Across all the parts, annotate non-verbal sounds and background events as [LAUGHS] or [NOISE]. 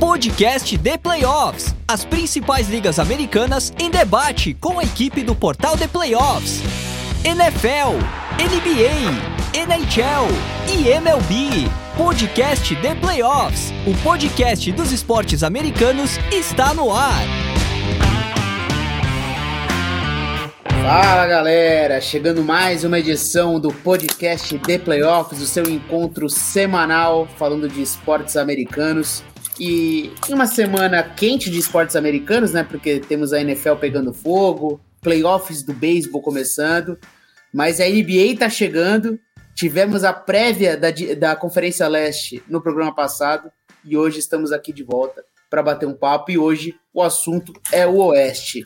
Podcast The Playoffs. As principais ligas americanas em debate com a equipe do portal The Playoffs. NFL, NBA, NHL e MLB. Podcast The Playoffs. O podcast dos esportes americanos está no ar. Fala galera, chegando mais uma edição do podcast The Playoffs, o seu encontro semanal falando de esportes americanos. E uma semana quente de esportes americanos, né? Porque temos a NFL pegando fogo, playoffs do beisebol começando, mas a NBA tá chegando. Tivemos a prévia da, da Conferência Leste no programa passado e hoje estamos aqui de volta para bater um papo. E hoje o assunto é o Oeste.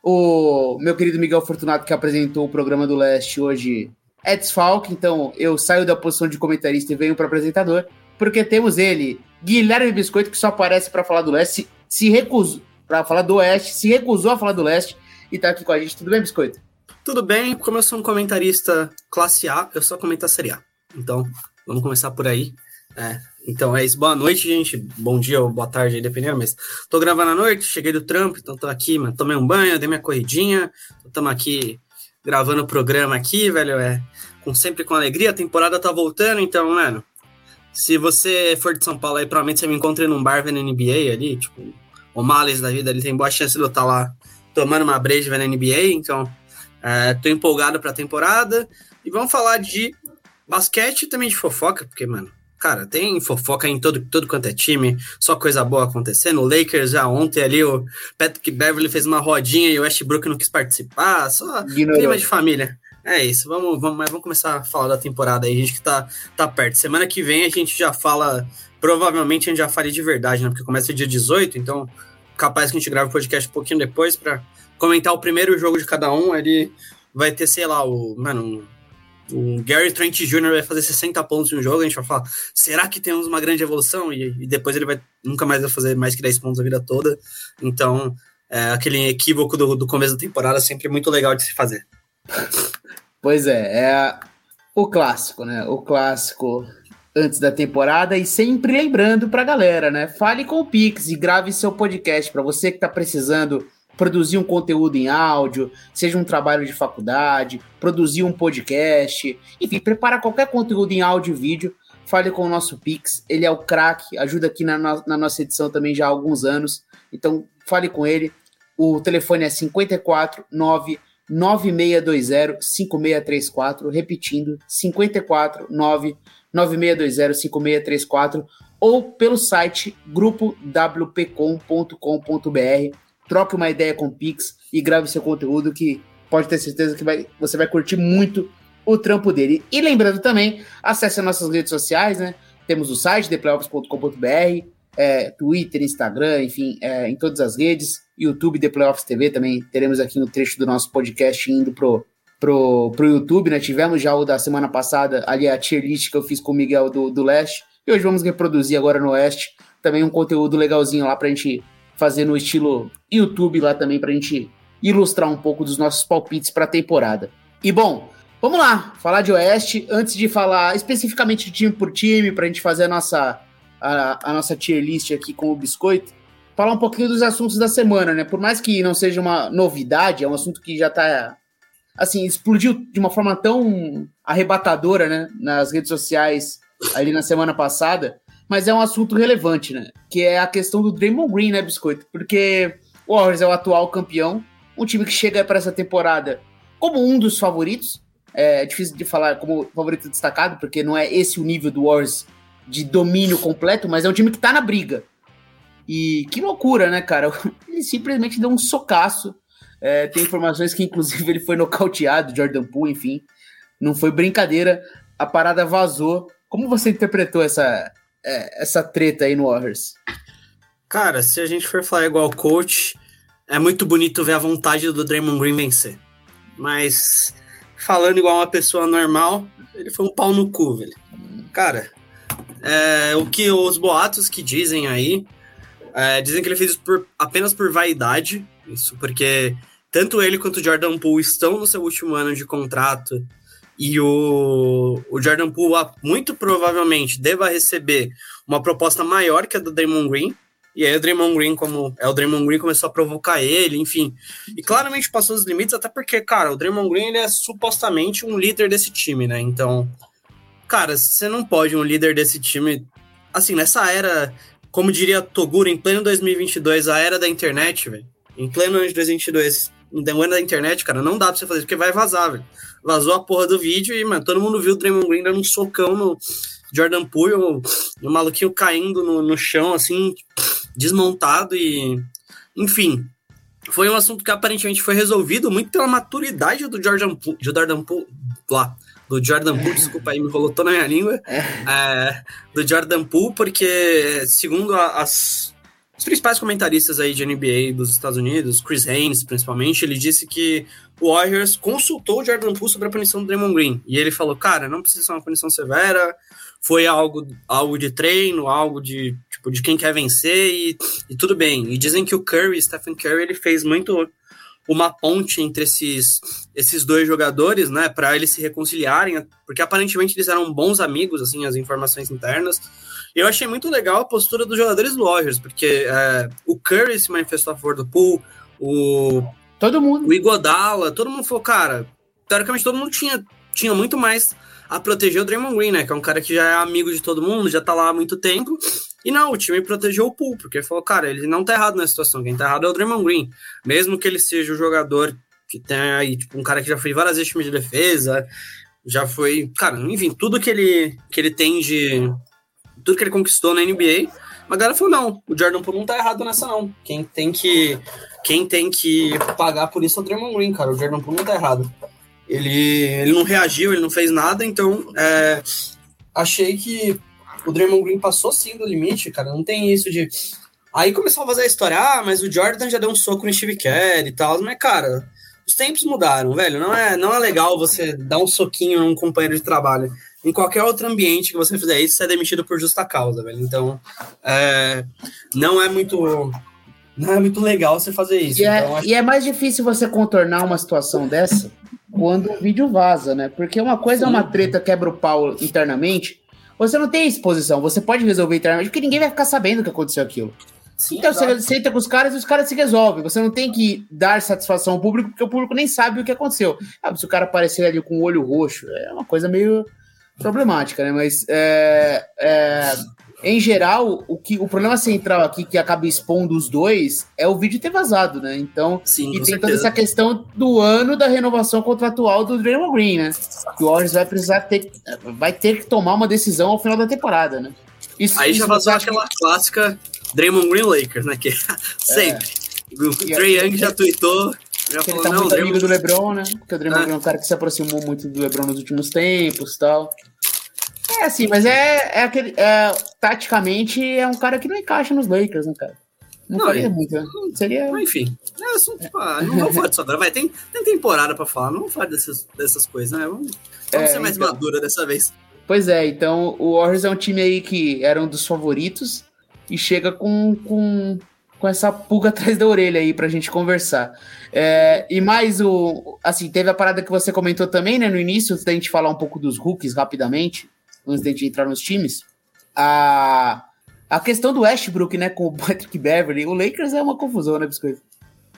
O meu querido Miguel Fortunato, que apresentou o programa do Leste hoje, é desfalque, então eu saio da posição de comentarista e venho para apresentador, porque temos ele, Guilherme Biscoito, que só aparece para falar do Leste, se recusou para falar do Oeste, se recusou a falar do Leste e tá aqui com a gente. Tudo bem, Biscoito? Tudo bem, como eu sou um comentarista classe A, eu só comento a Série A. Então, vamos começar por aí. É, então é isso. Boa noite, gente. Bom dia ou boa tarde, dependendo, mas tô gravando à noite, cheguei do trampo, então tô aqui, mano. Tomei um banho, dei minha corridinha. Estamos aqui gravando o programa aqui, velho. É com, sempre com alegria. A temporada tá voltando, então, mano. Se você for de São Paulo aí, provavelmente você me encontra num bar vendo NBA ali, tipo, o Males da vida, ele tem boa chance de eu estar tá lá tomando uma breja vendo NBA, então é, tô empolgado pra temporada. E vamos falar de basquete e também de fofoca, porque, mano, cara, tem fofoca em todo, todo quanto é time, só coisa boa acontecendo. O Lakers já ontem ali, o Patrick Beverly fez uma rodinha e o Westbrook não quis participar, só Ignorou. clima de família. É isso, vamos, vamos, mas vamos começar a falar da temporada aí, gente que tá, tá perto. Semana que vem a gente já fala, provavelmente a gente já fale de verdade, né? Porque começa dia 18, então capaz que a gente grave o podcast um pouquinho depois para comentar o primeiro jogo de cada um. Ele vai ter, sei lá, o. Mano, o Gary Trent Jr. vai fazer 60 pontos em um jogo, a gente vai falar, será que temos uma grande evolução? E, e depois ele vai nunca mais vai fazer mais que 10 pontos a vida toda. Então, é, aquele equívoco do, do começo da temporada é sempre muito legal de se fazer. Pois é, é o clássico, né? O clássico antes da temporada e sempre lembrando pra galera, né? Fale com o Pix e grave seu podcast para você que tá precisando produzir um conteúdo em áudio, seja um trabalho de faculdade, produzir um podcast, enfim, preparar qualquer conteúdo em áudio e vídeo, fale com o nosso Pix, ele é o craque, ajuda aqui na, no, na, nossa edição também já há alguns anos, então fale com ele, o telefone é 54 9 9620 5634, repetindo, 54 9 9620 5634 ou pelo site grupowpcom.com.br troque uma ideia com o Pix e grave seu conteúdo que pode ter certeza que vai, você vai curtir muito o trampo dele. E lembrando também, acesse as nossas redes sociais, né? Temos o site theplayoffs.com.br, é, Twitter, Instagram, enfim, é, em todas as redes, YouTube, The Playoffs TV também teremos aqui no trecho do nosso podcast indo pro, pro, pro YouTube, né? Tivemos já o da semana passada, ali a tier list que eu fiz com o Miguel do, do Leste, e hoje vamos reproduzir agora no Oeste também um conteúdo legalzinho lá pra gente fazer no estilo YouTube lá também para a gente ilustrar um pouco dos nossos palpites para a temporada. E bom, vamos lá, falar de Oeste, antes de falar especificamente de time por time, para a gente fazer a nossa, a, a, nossa tier list aqui com o Biscoito, falar um pouquinho dos assuntos da semana, né? Por mais que não seja uma novidade, é um assunto que já está assim, explodiu de uma forma tão arrebatadora, né, nas redes sociais ali na semana passada, mas é um assunto relevante, né? Que é a questão do Draymond Green, né, Biscoito? Porque o Warriors é o atual campeão, um time que chega para essa temporada como um dos favoritos. É difícil de falar como favorito destacado, porque não é esse o nível do Warriors de domínio completo, mas é um time que tá na briga. E que loucura, né, cara? [LAUGHS] Ele simplesmente deu um socaço. É, tem informações que, inclusive, [LAUGHS] ele foi nocauteado, Jordan Poole, enfim. Não foi brincadeira. A parada vazou. Como você interpretou essa, é, essa treta aí no Warriors? Cara, se a gente for falar igual coach, é muito bonito ver a vontade do Draymond Green vencer. Mas falando igual uma pessoa normal, ele foi um pau no cu, velho. Cara, é, o que os boatos que dizem aí, é, dizem que ele fez isso por, apenas por vaidade, isso porque tanto ele quanto o Jordan Poole estão no seu último ano de contrato e o, o Jordan Poole muito provavelmente deva receber uma proposta maior que a do Damon Green. E aí o Draymond Green, como é o Draymond Green, começou a provocar ele, enfim. E claramente passou os limites, até porque, cara, o Draymond Green ele é supostamente um líder desse time, né? Então, cara, você não pode um líder desse time, assim, nessa era, como diria Toguro, em pleno 2022, a era da internet, velho. Em pleno ano de 2022, em ano da internet, cara, não dá pra você fazer, porque vai vazar, velho. Vazou a porra do vídeo e, mano, todo mundo viu o Draymond Green dando um socão no Jordan Poole, o, o maluquinho caindo no, no chão, assim, desmontado e. Enfim, foi um assunto que aparentemente foi resolvido muito pela maturidade do Jordan Poole, do Jordan Poole, lá, do Jordan Poole, desculpa aí, me rolou toda a minha língua, é. É, do Jordan Poole, porque segundo as, os principais comentaristas aí de NBA dos Estados Unidos, Chris Haynes principalmente, ele disse que o Warriors consultou o Jordan Poole sobre a punição do Draymond Green, e ele falou, cara, não precisa ser uma punição severa, foi algo, algo de treino, algo de, tipo, de quem quer vencer e, e tudo bem. E dizem que o Curry, Stephen Curry, ele fez muito uma ponte entre esses, esses dois jogadores, né, para eles se reconciliarem, porque aparentemente eles eram bons amigos, assim, as informações internas. Eu achei muito legal a postura dos jogadores do porque é, o Curry se manifestou a favor do Pool, o todo mundo, o Igodala, todo mundo falou, cara, teoricamente todo mundo tinha, tinha muito mais a proteger o Draymond Green, né? Que é um cara que já é amigo de todo mundo, já tá lá há muito tempo. E não, o time protegeu o Poole, porque falou, cara, ele não tá errado na situação, quem tá errado é o Draymond Green. Mesmo que ele seja o jogador que tem aí, tipo, um cara que já foi várias vezes time de defesa, já foi, cara, enfim, tudo que ele, que ele tem de. Tudo que ele conquistou na NBA. Mas a galera falou, não, o Jordan Poole não tá errado nessa, não. Quem tem que. Quem tem que pagar por isso é o Draymond Green, cara. O Jordan Poole não tá errado. Ele, ele não reagiu, ele não fez nada, então é, achei que o Draymond Green passou sim do limite, cara. Não tem isso de. Aí começou a fazer a história, ah, mas o Jordan já deu um soco no Steve Kerr e tal. Mas, cara, os tempos mudaram, velho. Não é, não é legal você dar um soquinho num companheiro de trabalho. Em qualquer outro ambiente que você fizer isso, você é demitido por justa causa, velho. Então, é, não é muito. Não é muito legal você fazer isso. E, é, então, acho... e é mais difícil você contornar uma situação dessa quando o vídeo vaza, né? Porque uma coisa Sim. é uma treta quebra o pau internamente, você não tem exposição, você pode resolver internamente, porque ninguém vai ficar sabendo que aconteceu aquilo. Sim, então exato. você senta com os caras e os caras se resolvem. Você não tem que dar satisfação ao público, porque o público nem sabe o que aconteceu. Ah, se o cara aparecer ali com o olho roxo, é uma coisa meio problemática, né? Mas é, é, em geral, o, que, o problema central aqui que acaba expondo os dois é o vídeo ter vazado, né? Então, Sim, e tem certeza. toda essa questão do ano da renovação contratual do Draymond Green, né? Que o Warriors vai precisar ter, vai ter que tomar uma decisão ao final da temporada, né? Isso, Aí já vazou aquela que... clássica Draymond Green Lakers, né? Que [LAUGHS] sempre. É. O Trey Young já tweetou. Já falou, ele tá muito amigo do LeBron, né? Porque o Draymond é. Green é um cara que se aproximou muito do LeBron nos últimos tempos e tal. É assim, mas é, é aquele. É, taticamente é um cara que não encaixa nos Lakers, né, cara? Não, não faria muito, né? Seria. Enfim, é assunto, ah, não vamos falar disso agora. Vai, tem, tem temporada pra falar, não vamos falar dessas, dessas coisas, né? Vamos, vamos é, ser mais então, madura dessa vez. Pois é, então o Warriors é um time aí que era um dos favoritos e chega com, com, com essa pulga [LAUGHS] atrás da orelha aí pra gente conversar. É, e mais o. Assim, teve a parada que você comentou também, né, no início, da gente falar um pouco dos rookies rapidamente antes de gente entrar nos times, a, a questão do Westbrook, né, com o Patrick Beverly, o Lakers é uma confusão, né, Biscoito?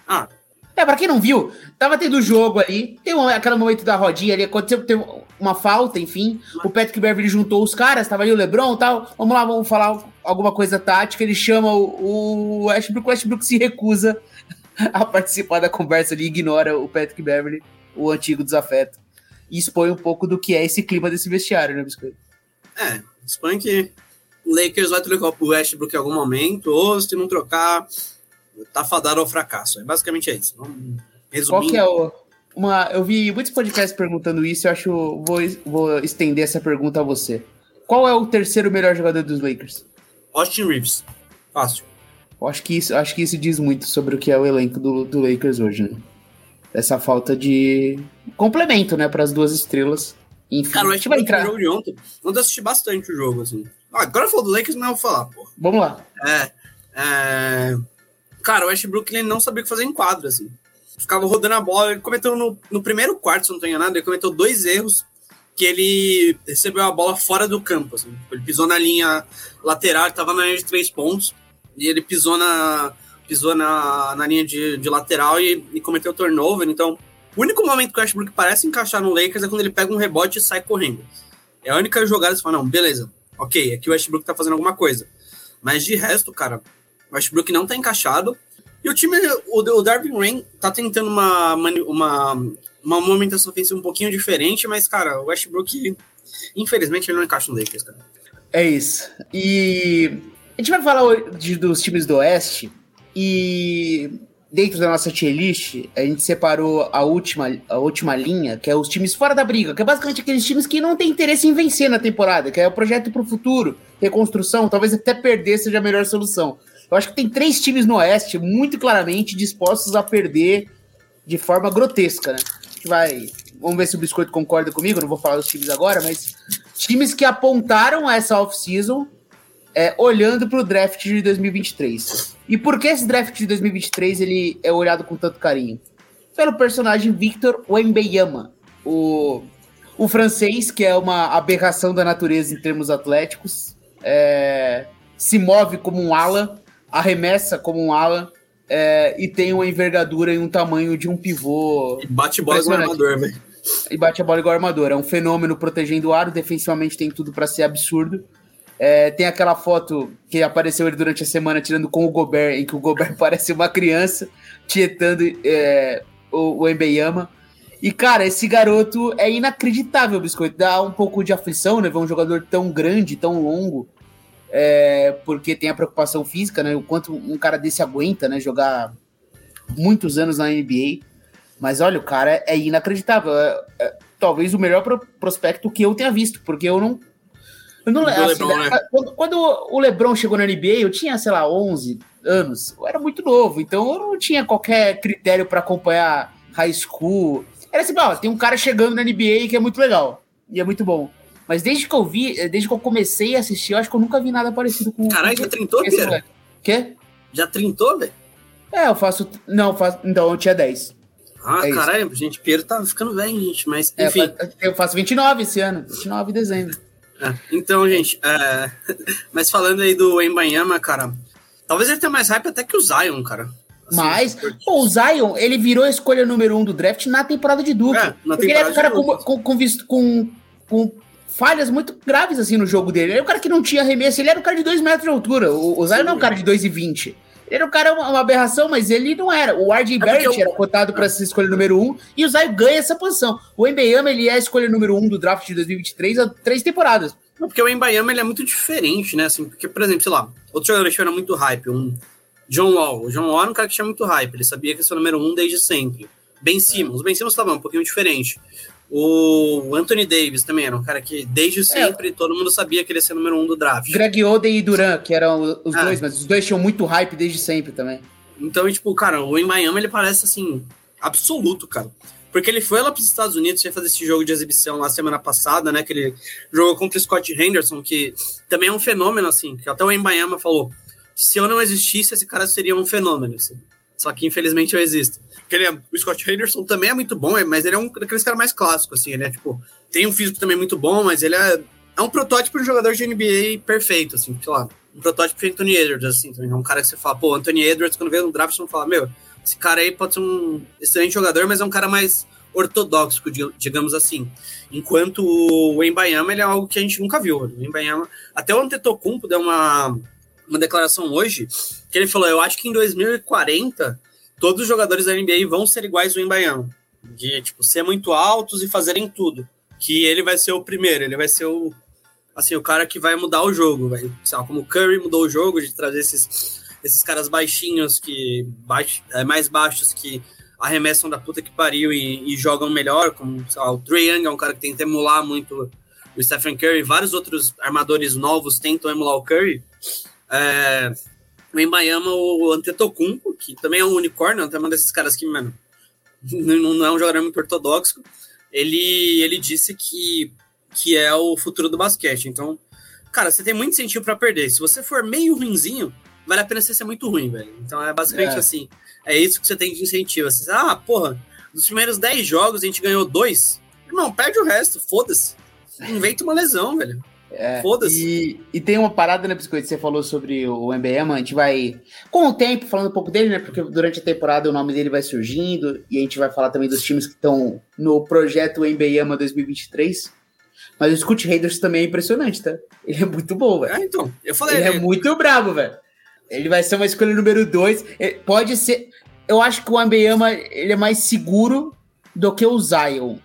Ah. É, pra quem não viu, tava tendo jogo ali, tem um, aquele momento da rodinha ali, aconteceu, teve uma falta, enfim, o Patrick Beverly juntou os caras, tava ali o LeBron e tal, vamos lá, vamos falar alguma coisa tática, ele chama o, o Westbrook, o Westbrook se recusa [LAUGHS] a participar da conversa ali, ignora o Patrick Beverly, o antigo desafeto, e expõe um pouco do que é esse clima desse vestiário, né, Biscoito? É, suponho que o Lakers vai trocar o Westbrook em algum momento, ou se não trocar, tá fadado ao fracasso. É basicamente é isso. Resumindo. Qual que é o. Uma, eu vi muitos podcasts perguntando isso, eu acho. Vou, vou estender essa pergunta a você. Qual é o terceiro melhor jogador dos Lakers? Austin Reeves. Fácil. Eu acho que isso, acho que isso diz muito sobre o que é o elenco do, do Lakers hoje, né? Essa falta de complemento, né, para as duas estrelas. Enfim, Cara, o vai entrar. jogo de ontem. Ontem eu assisti bastante o jogo, assim. Ah, agora eu falo do Lakers, mas eu vou falar, pô. Vamos lá. É, é... Cara, o Westbrook ele não sabia o que fazer em quadro, assim. Ficava rodando a bola, ele cometeu no, no primeiro quarto, se não tenho nada, ele cometeu dois erros que ele recebeu a bola fora do campo, assim. Ele pisou na linha lateral, estava na linha de três pontos. e ele pisou na, pisou na, na linha de, de lateral e, e cometeu turnover. Então, o único momento que o Westbrook parece encaixar no Lakers é quando ele pega um rebote e sai correndo. É a única jogada que você fala, não, beleza, ok, aqui o Westbrook tá fazendo alguma coisa. Mas de resto, cara, o Westbrook não tá encaixado. E o time, o, o Darvin Rain tá tentando uma, uma, uma movimentação ofensiva um pouquinho diferente, mas, cara, o Westbrook, infelizmente, ele não encaixa no Lakers, cara. É isso. E a gente vai falar dos times do Oeste e dentro da nossa tier list, a gente separou a última, a última linha, que é os times fora da briga, que é basicamente aqueles times que não têm interesse em vencer na temporada, que é o projeto para o futuro, reconstrução, talvez até perder seja a melhor solução. Eu acho que tem três times no Oeste muito claramente dispostos a perder de forma grotesca, né? Vai. Vamos ver se o Biscoito concorda comigo, não vou falar dos times agora, mas times que apontaram essa off-season é, olhando para o draft de 2023. E por que esse draft de 2023 ele é olhado com tanto carinho? Pelo personagem Victor Wembanyama, o, o francês, que é uma aberração da natureza em termos atléticos, é, se move como um ala, arremessa como um ala, é, e tem uma envergadura e um tamanho de um pivô. E bate bola igual armador, velho. E bate a bola igual armador. É um fenômeno protegendo o aro, defensivamente tem tudo para ser absurdo. É, tem aquela foto que apareceu ele durante a semana tirando com o Gobert, em que o Gobert [LAUGHS] parece uma criança tietando é, o, o Embeyama. E, cara, esse garoto é inacreditável, Biscoito. Dá um pouco de aflição, né? Ver um jogador tão grande, tão longo, é, porque tem a preocupação física, né? O quanto um cara desse aguenta, né? Jogar muitos anos na NBA. Mas olha, o cara é inacreditável. É, é, talvez o melhor pro prospecto que eu tenha visto, porque eu não eu não. Assim, Lebron, né? quando, quando, o Lebron chegou na NBA, eu tinha, sei lá, 11 anos. Eu era muito novo, então eu não tinha qualquer critério para acompanhar high school. Era assim, ó, tem um cara chegando na NBA que é muito legal. E é muito bom. Mas desde que eu vi, desde que eu comecei a assistir, eu acho que eu nunca vi nada parecido com. Caralho, já trintou, Pia? Quê? Já trintou, velho? É, eu faço. Não, eu faço. Então, eu tinha 10. Ah, é caralho, gente, Piero tá ficando velho, gente, mas é, enfim. É, eu faço 29 esse ano, 29 de dezembro. É, então, gente, é... [LAUGHS] mas falando aí do Embanyama, cara, talvez ele tenha mais hype até que o Zion, cara. Assim, mas, pô, o Zion, ele virou a escolha número um do draft na temporada de Duke. É, na porque ele era um cara com, com, com, com, com, falhas muito graves, assim, no jogo dele. Ele era um cara que não tinha arremesso, ele era um cara de 2 metros de altura. O, o Zion não é um cara de 2,20. Ele era um cara, uma, uma, aberração, mas ele não era. O RJ é Barrett era cotado para ser escolha número um, e o Zay ganha essa posição. O Embayama, ele é a escolha número um do draft de 2023 há três temporadas. Não, porque o Embayama, ele é muito diferente, né? Assim, porque, por exemplo, sei lá, outros jogadores tiveram muito hype. Um John Wall. O John Wall era um cara que tinha muito hype. Ele sabia que ia ser o número um desde sempre. Ben Simmons. O Ben Simmons estava um pouquinho diferente. O Anthony Davis também era um cara que, desde é. sempre, é. todo mundo sabia que ele ia ser o número um do draft. Greg Oden e Duran, que eram os ah. dois, mas os dois tinham muito hype desde sempre também. Então, tipo, cara, o em Miami ele parece assim, absoluto, cara. Porque ele foi lá para os Estados Unidos, ia fazer esse jogo de exibição lá semana passada, né? Que ele jogou contra o Scott Henderson, que também é um fenômeno, assim, que até o Embayama falou: se eu não existisse, esse cara seria um fenômeno. Assim. Só que infelizmente eu existo. Porque ele é, o Scott Henderson também é muito bom, é, mas ele é um daqueles caras mais clássicos, assim, ele é tipo, tem um físico também muito bom, mas ele é, é um protótipo de jogador de NBA perfeito, assim, sei lá, um protótipo de Anthony Edwards, assim, também. É um cara que você fala, pô, Anthony Edwards, quando vê no draft, você fala, meu, esse cara aí pode ser um excelente jogador, mas é um cara mais ortodoxo, digamos assim. Enquanto o Embayama, ele é algo que a gente nunca viu. O Embayama, até o Antetokounmpo deu uma, uma declaração hoje, que ele falou, eu acho que em 2040 todos os jogadores da NBA vão ser iguais ao Embayama. De, tipo, ser muito altos e fazerem tudo. Que ele vai ser o primeiro, ele vai ser o, assim, o cara que vai mudar o jogo, vai, sei lá, como o Curry mudou o jogo de trazer esses, esses caras baixinhos que baix, é, mais baixos que arremessam da puta que pariu e, e jogam melhor, como lá, o Trae Young é um cara que tenta emular muito o Stephen Curry, vários outros armadores novos tentam emular o Curry. É, em Miami, o Antetokounmpo, que também é um unicórnio, é um desses caras que, mano, [LAUGHS] não, é um jogador muito ortodoxo, ele, ele disse que, que é o futuro do basquete. Então, cara, você tem muito incentivo para perder. Se você for meio ruinzinho, vale a pena você ser muito ruim, velho. Então é basicamente é. assim. É isso que você tem de incentivo. Assim, ah, porra, nos primeiros 10 jogos a gente ganhou dois. Não, perde o resto, foda-se. Inventa uma lesão, velho. É, Foda-se. E, e, tem uma parada, né, Biscoito? Você falou sobre o MBM, a gente vai, com o tempo, falando um pouco dele, né? Porque durante a temporada o nome dele vai surgindo e a gente vai falar também dos times que estão no projeto MBM 2023. Mas o Scott Raiders também é impressionante, tá? Ele é muito bom, velho. É, então. Eu falei. Ele é, é muito brabo, velho. Ele vai ser uma escolha número 2. Pode ser. Eu acho que o Ambeyama ele é mais seguro do que o Zion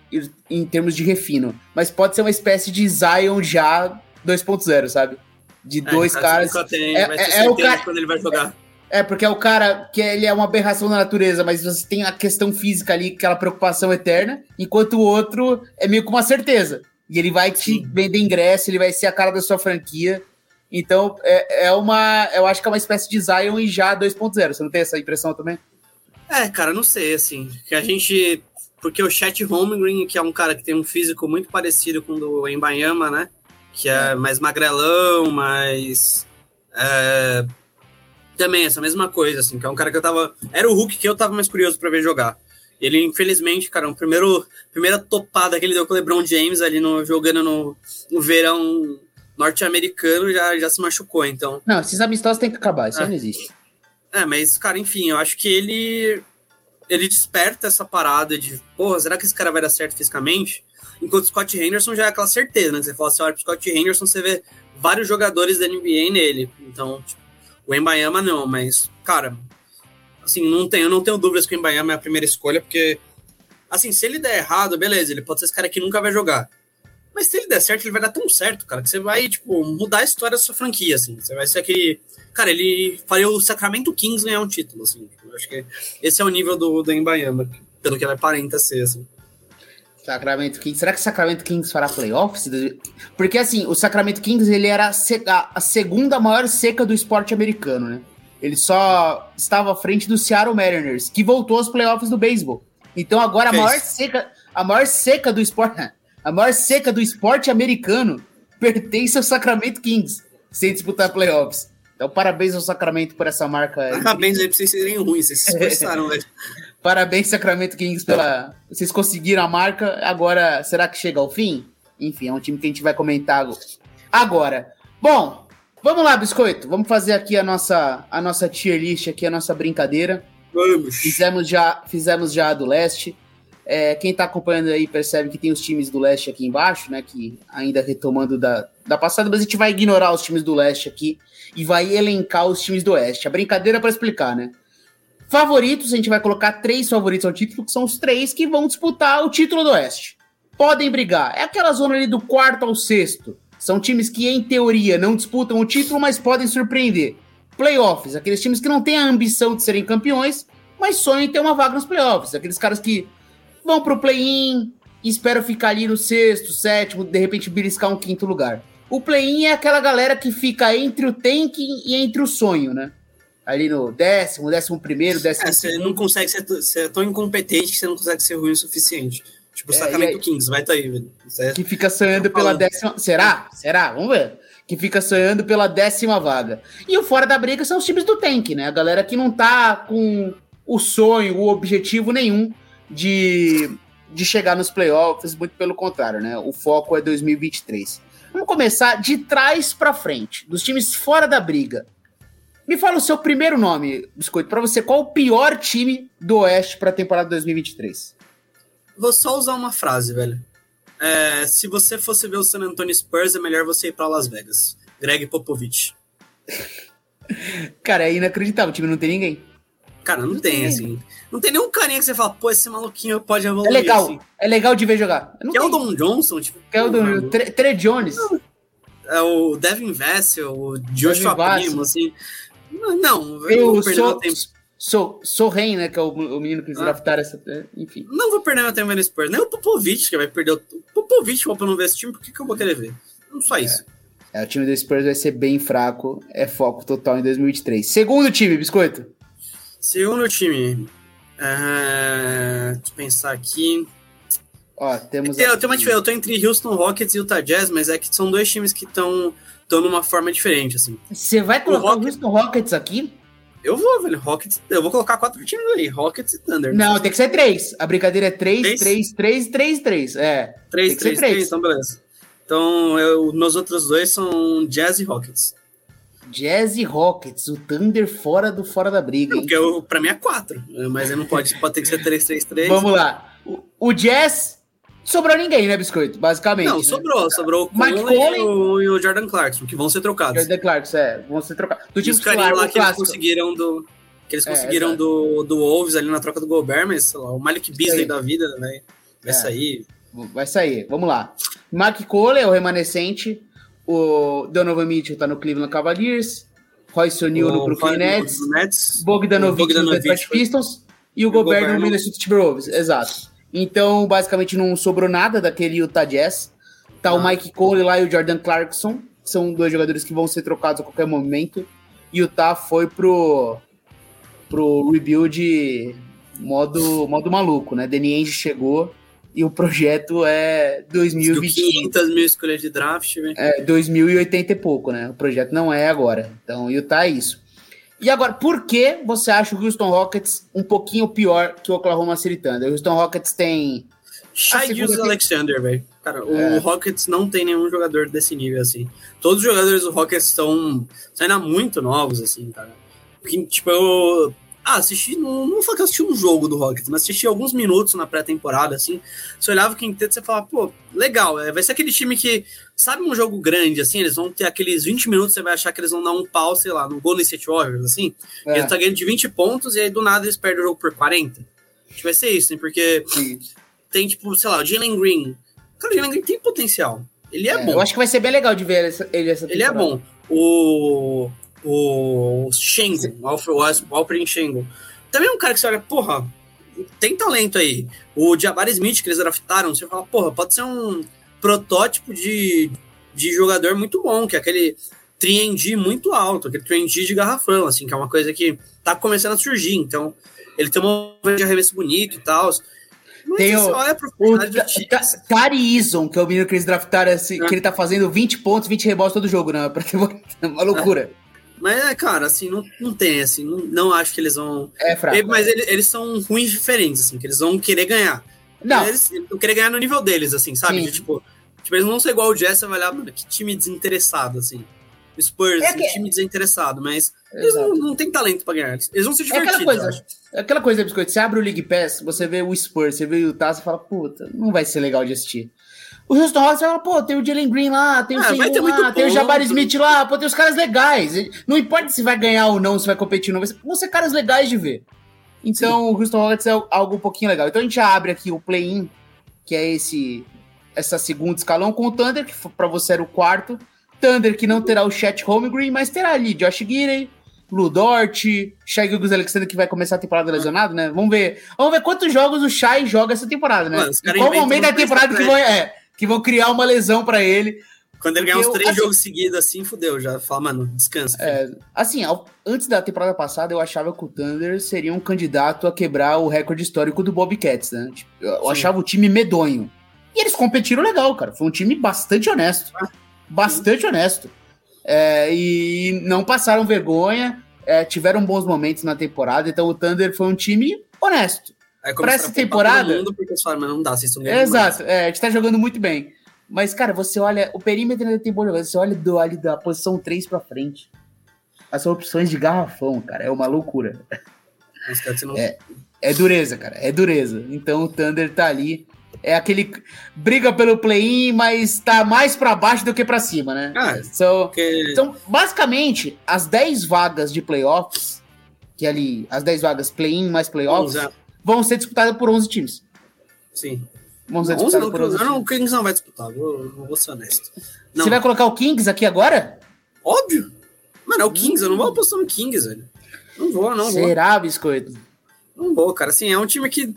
em termos de refino. Mas pode ser uma espécie de Zion já 2.0, sabe? De é, dois caras. Tem, é, é, é o cara quando ele vai jogar. É, porque é o cara que ele é uma aberração da natureza, mas você tem a questão física ali, aquela preocupação eterna, enquanto o outro é meio com uma certeza. E ele vai te Sim. vender ingresso, ele vai ser a cara da sua franquia. Então, é, é uma. Eu acho que é uma espécie de Zion e já 2.0. Você não tem essa impressão também? É, cara, não sei, assim. Que a gente porque o Chat Holmgren, que é um cara que tem um físico muito parecido com o do Embayama, né? Que é mais magrelão, mais. É, também essa mesma coisa, assim, que é um cara que eu tava. Era o Hulk que eu tava mais curioso para ver jogar. Ele, infelizmente, cara, o primeiro, primeira topada que ele deu com o LeBron James ali no, jogando no, no verão norte-americano já, já se machucou, então. Não, esses amistosos têm que acabar, isso é. não existe. É, mas, cara, enfim, eu acho que ele ele desperta essa parada de, porra, será que esse cara vai dar certo fisicamente? Enquanto Scott Henderson já é aquela certeza, né? Você fala assim, olha, pro Scott Henderson você vê vários jogadores da NBA nele. Então, tipo, o Embayama não, mas, cara, assim, não tenho, não tenho dúvidas que o Embayama é a primeira escolha, porque, assim, se ele der errado, beleza, ele pode ser esse cara que nunca vai jogar. Mas se ele der certo, ele vai dar tão certo, cara, que você vai, tipo, mudar a história da sua franquia, assim. Você vai ser aquele. Cara, ele faria o Sacramento Kings ganhar um título, assim. Eu acho que esse é o nível do, do Embayama, pelo que ele aparenta ser, assim. Sacramento Kings. Será que o Sacramento Kings fará playoffs? Porque assim, o Sacramento Kings ele era a, segunda maior seca do esporte americano, né? Ele só estava à frente do Seattle Mariners, que voltou aos playoffs do beisebol. Então agora a maior seca, a maior seca do esporte, [LAUGHS] a maior seca do esporte americano pertence ao Sacramento Kings, sem disputar playoffs. Então, parabéns ao Sacramento por essa marca. Parabéns aí pra vocês serem ruins, vocês se esforçaram, velho. [LAUGHS] Parabéns, Sacramento Kings, pela. Vocês conseguiram a marca. Agora, será que chega ao fim? Enfim, é um time que a gente vai comentar agora. Bom, vamos lá, Biscoito. Vamos fazer aqui a nossa, a nossa tier list, aqui, a nossa brincadeira. Vamos. Fizemos já, fizemos já a do leste. É, quem está acompanhando aí percebe que tem os times do leste aqui embaixo, né? Que ainda retomando da, da passada, mas a gente vai ignorar os times do leste aqui e vai elencar os times do oeste. A brincadeira para explicar, né? Favoritos, a gente vai colocar três favoritos ao título, que são os três que vão disputar o título do oeste. Podem brigar. É aquela zona ali do quarto ao sexto. São times que, em teoria, não disputam o título, mas podem surpreender. Playoffs, aqueles times que não têm a ambição de serem campeões, mas sonham em ter uma vaga nos playoffs. Aqueles caras que vão pro play-in e esperam ficar ali no sexto, sétimo, de repente beliscar um quinto lugar. O play-in é aquela galera que fica entre o tanking e entre o sonho, né? Ali no décimo, décimo primeiro, décimo. É, você não consegue ser, é tão incompetente que você não consegue ser ruim o suficiente. Tipo, o é, Sacramento Kings, vai tá aí, velho. É... Que fica sonhando pela décima. Será? Será? Vamos ver. Que fica sonhando pela décima vaga. E o fora da briga são os times do tank, né? A galera que não tá com o sonho, o objetivo nenhum de, de chegar nos playoffs, muito pelo contrário, né? O foco é 2023. Vamos começar de trás para frente, dos times fora da briga. Me fala o seu primeiro nome, Biscoito, para você, qual o pior time do Oeste para a temporada 2023? Vou só usar uma frase, velho. É, se você fosse ver o San Antonio Spurs, é melhor você ir para Las Vegas. Greg Popovich. [LAUGHS] Cara, é inacreditável, o time não tem ninguém. Cara, não, não tem, tem, assim. Não tem nenhum carinha que você fala, pô, esse maluquinho pode evoluir. É legal, assim. é legal de ver jogar. Que é o Don Johnson, tipo. Que é o Don Tre, Tre Jones. É o Devin Vessel, o Joshua Primo, assim. Não, eu vou perder sou, meu tempo. Sou, sou Rei, né? Que é o, o menino que eles ah. draftaram essa. É, enfim. Não vou perder meu tempo vendo Spurs. Nem o Popovich, que vai perder. O Popovich, pra não ver esse time, por que, que eu vou querer ver? Não só é. isso. É, o time do Spurs vai ser bem fraco. É foco total em 2023. Segundo time, Biscoito. Segundo time. Uh, deixa eu pensar aqui. Ó, temos. Eu, tenho uma. Eu tô entre Houston Rockets e Utah Jazz, mas é que são dois times que estão numa forma diferente, assim. Você vai colocar o, Rocket... o Houston Rockets aqui? Eu vou, velho. Rockets. Eu vou colocar quatro times aí. Rockets e Thunder. Não, tem que ser três. A brincadeira é três, três, três, três, três. três. É. Três, três, três, três. Então, beleza. Então, eu, meus outros dois são Jazz e Rockets. Jazz e Rockets, o Thunder fora do fora da briga. Porque eu, pra mim é 4, mas ele não pode, pode ter que ser 3-3-3. Vamos lá. O, o Jazz sobrou ninguém, né, Biscoito? Basicamente. Não, né? sobrou. Sobrou o Mike Conley e o, e o, Jordan Clarkson, que vão ser trocados. Jordan Clarkson, é, vão ser trocados. Do time titular, lá que eles conseguiram do que eles é, conseguiram é, do, do Wolves ali na troca do Gobert, mas sei lá, o Malik Beasley da vida, né? Vai é. sair. Vai sair, vamos lá. Mark Cole é o remanescente. O Donovan Mitchell tá no Cleveland Cavaliers. Royce O'Neal no Brooklyn Nets. Nets. Bogdanovic, Bogdanovic no Detroit Pistons. E o, o Gobert, Gobert no Minnesota Timberwolves. Exato. Então, basicamente, não sobrou nada daquele Utah Jazz. Tá ah. o Mike Cole lá e o Jordan Clarkson. São dois jogadores que vão ser trocados a qualquer momento. E o Utah foi pro pro rebuild modo, modo maluco, né? Danny Ainge chegou e o projeto é 2020. 500 mil escolhas de draft, velho. É, 2080 e pouco, né? O projeto não é agora. Então, Utah é isso. E agora, por que você acha o Houston Rockets um pouquinho pior que o Oklahoma City Thunder? O Houston Rockets tem. Shai Gilles Alexander, velho. Cara, é. o Rockets não tem nenhum jogador desse nível, assim. Todos os jogadores do Rockets estão ainda muito novos, assim, cara. Porque, tipo, eu ah, assisti, não, não foi que eu assisti um jogo do Rockets, mas assisti alguns minutos na pré-temporada, assim. Você olhava o quinteto e você falava, pô, legal, é, vai ser aquele time que, sabe um jogo grande, assim, eles vão ter aqueles 20 minutos, você vai achar que eles vão dar um pau, sei lá, no Golden State Warriors, assim. É. Eles tá ganhando de 20 pontos e aí do nada eles perdem o jogo por 40. Acho que vai ser isso, porque Sim. tem, tipo, sei lá, o Jalen Green. Cara, o Jalen Green tem potencial. Ele é, é, bom. Eu acho que vai ser bem legal de ver ele essa Ele é bom. O o Shengo, o Alfred Shengo. Também é um cara que você olha, porra, tem talento aí. O Jabari Smith, que eles draftaram, você fala, porra, pode ser um protótipo de, de jogador muito bom, que é aquele 3 muito alto, aquele 3 de garrafão, assim, que é uma coisa que tá começando a surgir. Então, ele tem um de arremesso bonito e tal. Tem o, o Tari Ison, que é o menino que eles draftaram, assim, é. que ele tá fazendo 20 pontos, 20 rebotes todo jogo, né? [LAUGHS] Uma loucura. É. Mas, é, cara, assim, não, não tem, assim, não, não acho que eles vão. É fraco. Mas eles, eles são ruins diferentes, assim, que eles vão querer ganhar. Não. Eles vão querer ganhar no nível deles, assim, sabe? De, tipo, tipo, eles não vão ser igual o Jess, você vai olhar, mano, que time desinteressado, assim. Spurs, é que... time desinteressado, mas Exato. eles não, não têm talento pra ganhar. Eles vão se divertir. É aquela coisa, é aquela coisa, Biscoito, você abre o League Pass, você vê o Spurs, você vê o Utah, você fala, puta, não vai ser legal de assistir. O Houston Rockets fala, pô, tem o Jalen Green lá, tem o ah, Senhor lá, tem o Jabari Smith lá, pô, tem os caras legais. Não importa se vai ganhar ou não, se vai competir ou não, vão ser caras legais de ver. Então, Sim. o Houston Rockets é algo um pouquinho legal. Então, a gente abre aqui o play-in, que é esse essa segunda escalão, com o Thunder, que para você era o quarto. Thunder, que não terá o Chet Holmgren, mas terá ali Josh Gidey, Lu Dort, Shai Gilgis Alexander, que vai começar a temporada lesionado, né? Vamos ver. Vamos ver quantos jogos o Shai joga essa temporada, né? Mano, qual momento da temporada que vão. É, que vão criar uma lesão para ele. Quando ele ganhar uns três assim, jogos seguidos assim, fudeu, já fala, mano, descansa. É, assim, ao, antes da temporada passada, eu achava que o Thunder seria um candidato a quebrar o recorde histórico do Bobcats, né? Tipo, eu Sim. achava o time medonho. E eles competiram legal, cara. Foi um time bastante honesto. Ah, bastante Sim. honesto. É, e não passaram vergonha, é, tiveram bons momentos na temporada, então o Thunder foi um time honesto. Para essa temporada. Mundo porque mas não dá, vocês estão Exato, é, a gente tá jogando muito bem. Mas, cara, você olha. O perímetro ainda tem jogador. Você olha do, ali da posição 3 pra frente. As opções de garrafão, cara, é uma loucura. Não... É, é dureza, cara. É dureza. Então o Thunder tá ali. É aquele. Briga pelo play-in, mas tá mais para baixo do que para cima, né? Ah, so, porque... Então, basicamente, as 10 vagas de playoffs, que ali, as 10 vagas play-in mais playoffs, vão ser disputadas por 11 times. Sim. Vão ser disputadas por 11 times. Não, o Kings não vai disputar, vou, vou ser honesto. Não. Você vai colocar o Kings aqui agora? Óbvio. Mano, é o Kings, hum. eu não vou apostar no Kings, velho. Não vou, não vou. Será, biscoito? Não vou, cara. Assim, é um time que.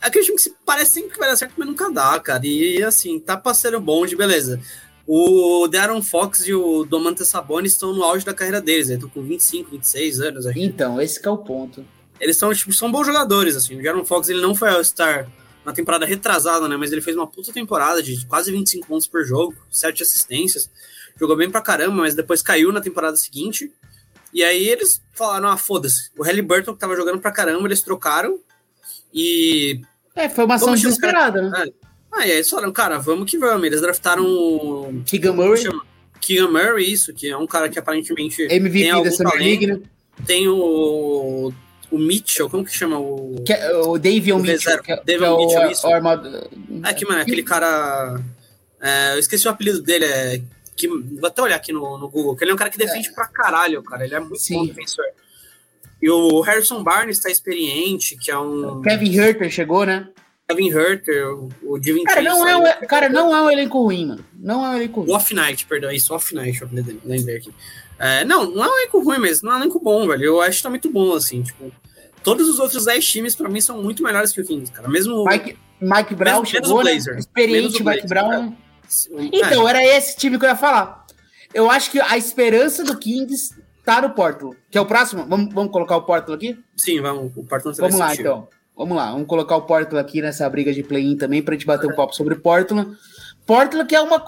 É aquele time que parece sempre que vai dar certo, mas nunca dá, cara. E assim, tá parceiro bom de beleza. O Darren Fox e o Domantas Sabonis estão no auge da carreira deles, estão com 25, 26 anos. Acho. Então, esse é o ponto eles são, tipo, são bons jogadores, assim. O Jaron Fox, ele não foi All-Star na temporada retrasada, né? Mas ele fez uma puta temporada de quase 25 pontos por jogo, 7 assistências. Jogou bem pra caramba, mas depois caiu na temporada seguinte. E aí eles falaram, ah, foda-se. O Halliburton, que tava jogando pra caramba, eles trocaram. E... É, foi uma ação desesperada, né? É. Aí eles falaram, cara, vamos que vamos. Eles draftaram o. Keegan Murray. Keegan Murray, isso, que é um cara que aparentemente. MVP da Summer League, né? Tem o. O Mitchell, como que chama? O, que é, o Davion Mitchell. Que é, Davion Mitchell, o, isso. O armado... É que, mano, aquele cara. É, eu esqueci o apelido dele, é. Que, vou até olhar aqui no, no Google, que ele é um cara que defende é. pra caralho, cara. Ele é muito Sim. bom defensor. E o Harrison Barnes tá experiente, que é um. Kevin Herter chegou, né? Kevin Herter, o Divin cara, não é um, cara, não é um elenco ruim, mano. Não é um elenco ruim. Off-Night, perdão, isso, Off-Night, eu lembrei aqui. É, não, não é um elenco ruim mesmo, não é um elenco bom, velho. Eu acho que tá muito bom, assim, tipo. Todos os outros 10 times, pra mim, são muito melhores que o Kings, cara. Mesmo. Mike, Mike Brown mesmo, chegou, né? Experiente Mike Brown. É. Então, era esse time que eu ia falar. Eu acho que a esperança do Kings tá no Porto. Que é o próximo? Vamos, vamos colocar o Porto aqui? Sim, vamos. O Porto Vamos lá, então. Vamos lá, vamos colocar o Portland aqui nessa briga de play-in também pra gente bater um papo sobre Portland. Portland que é uma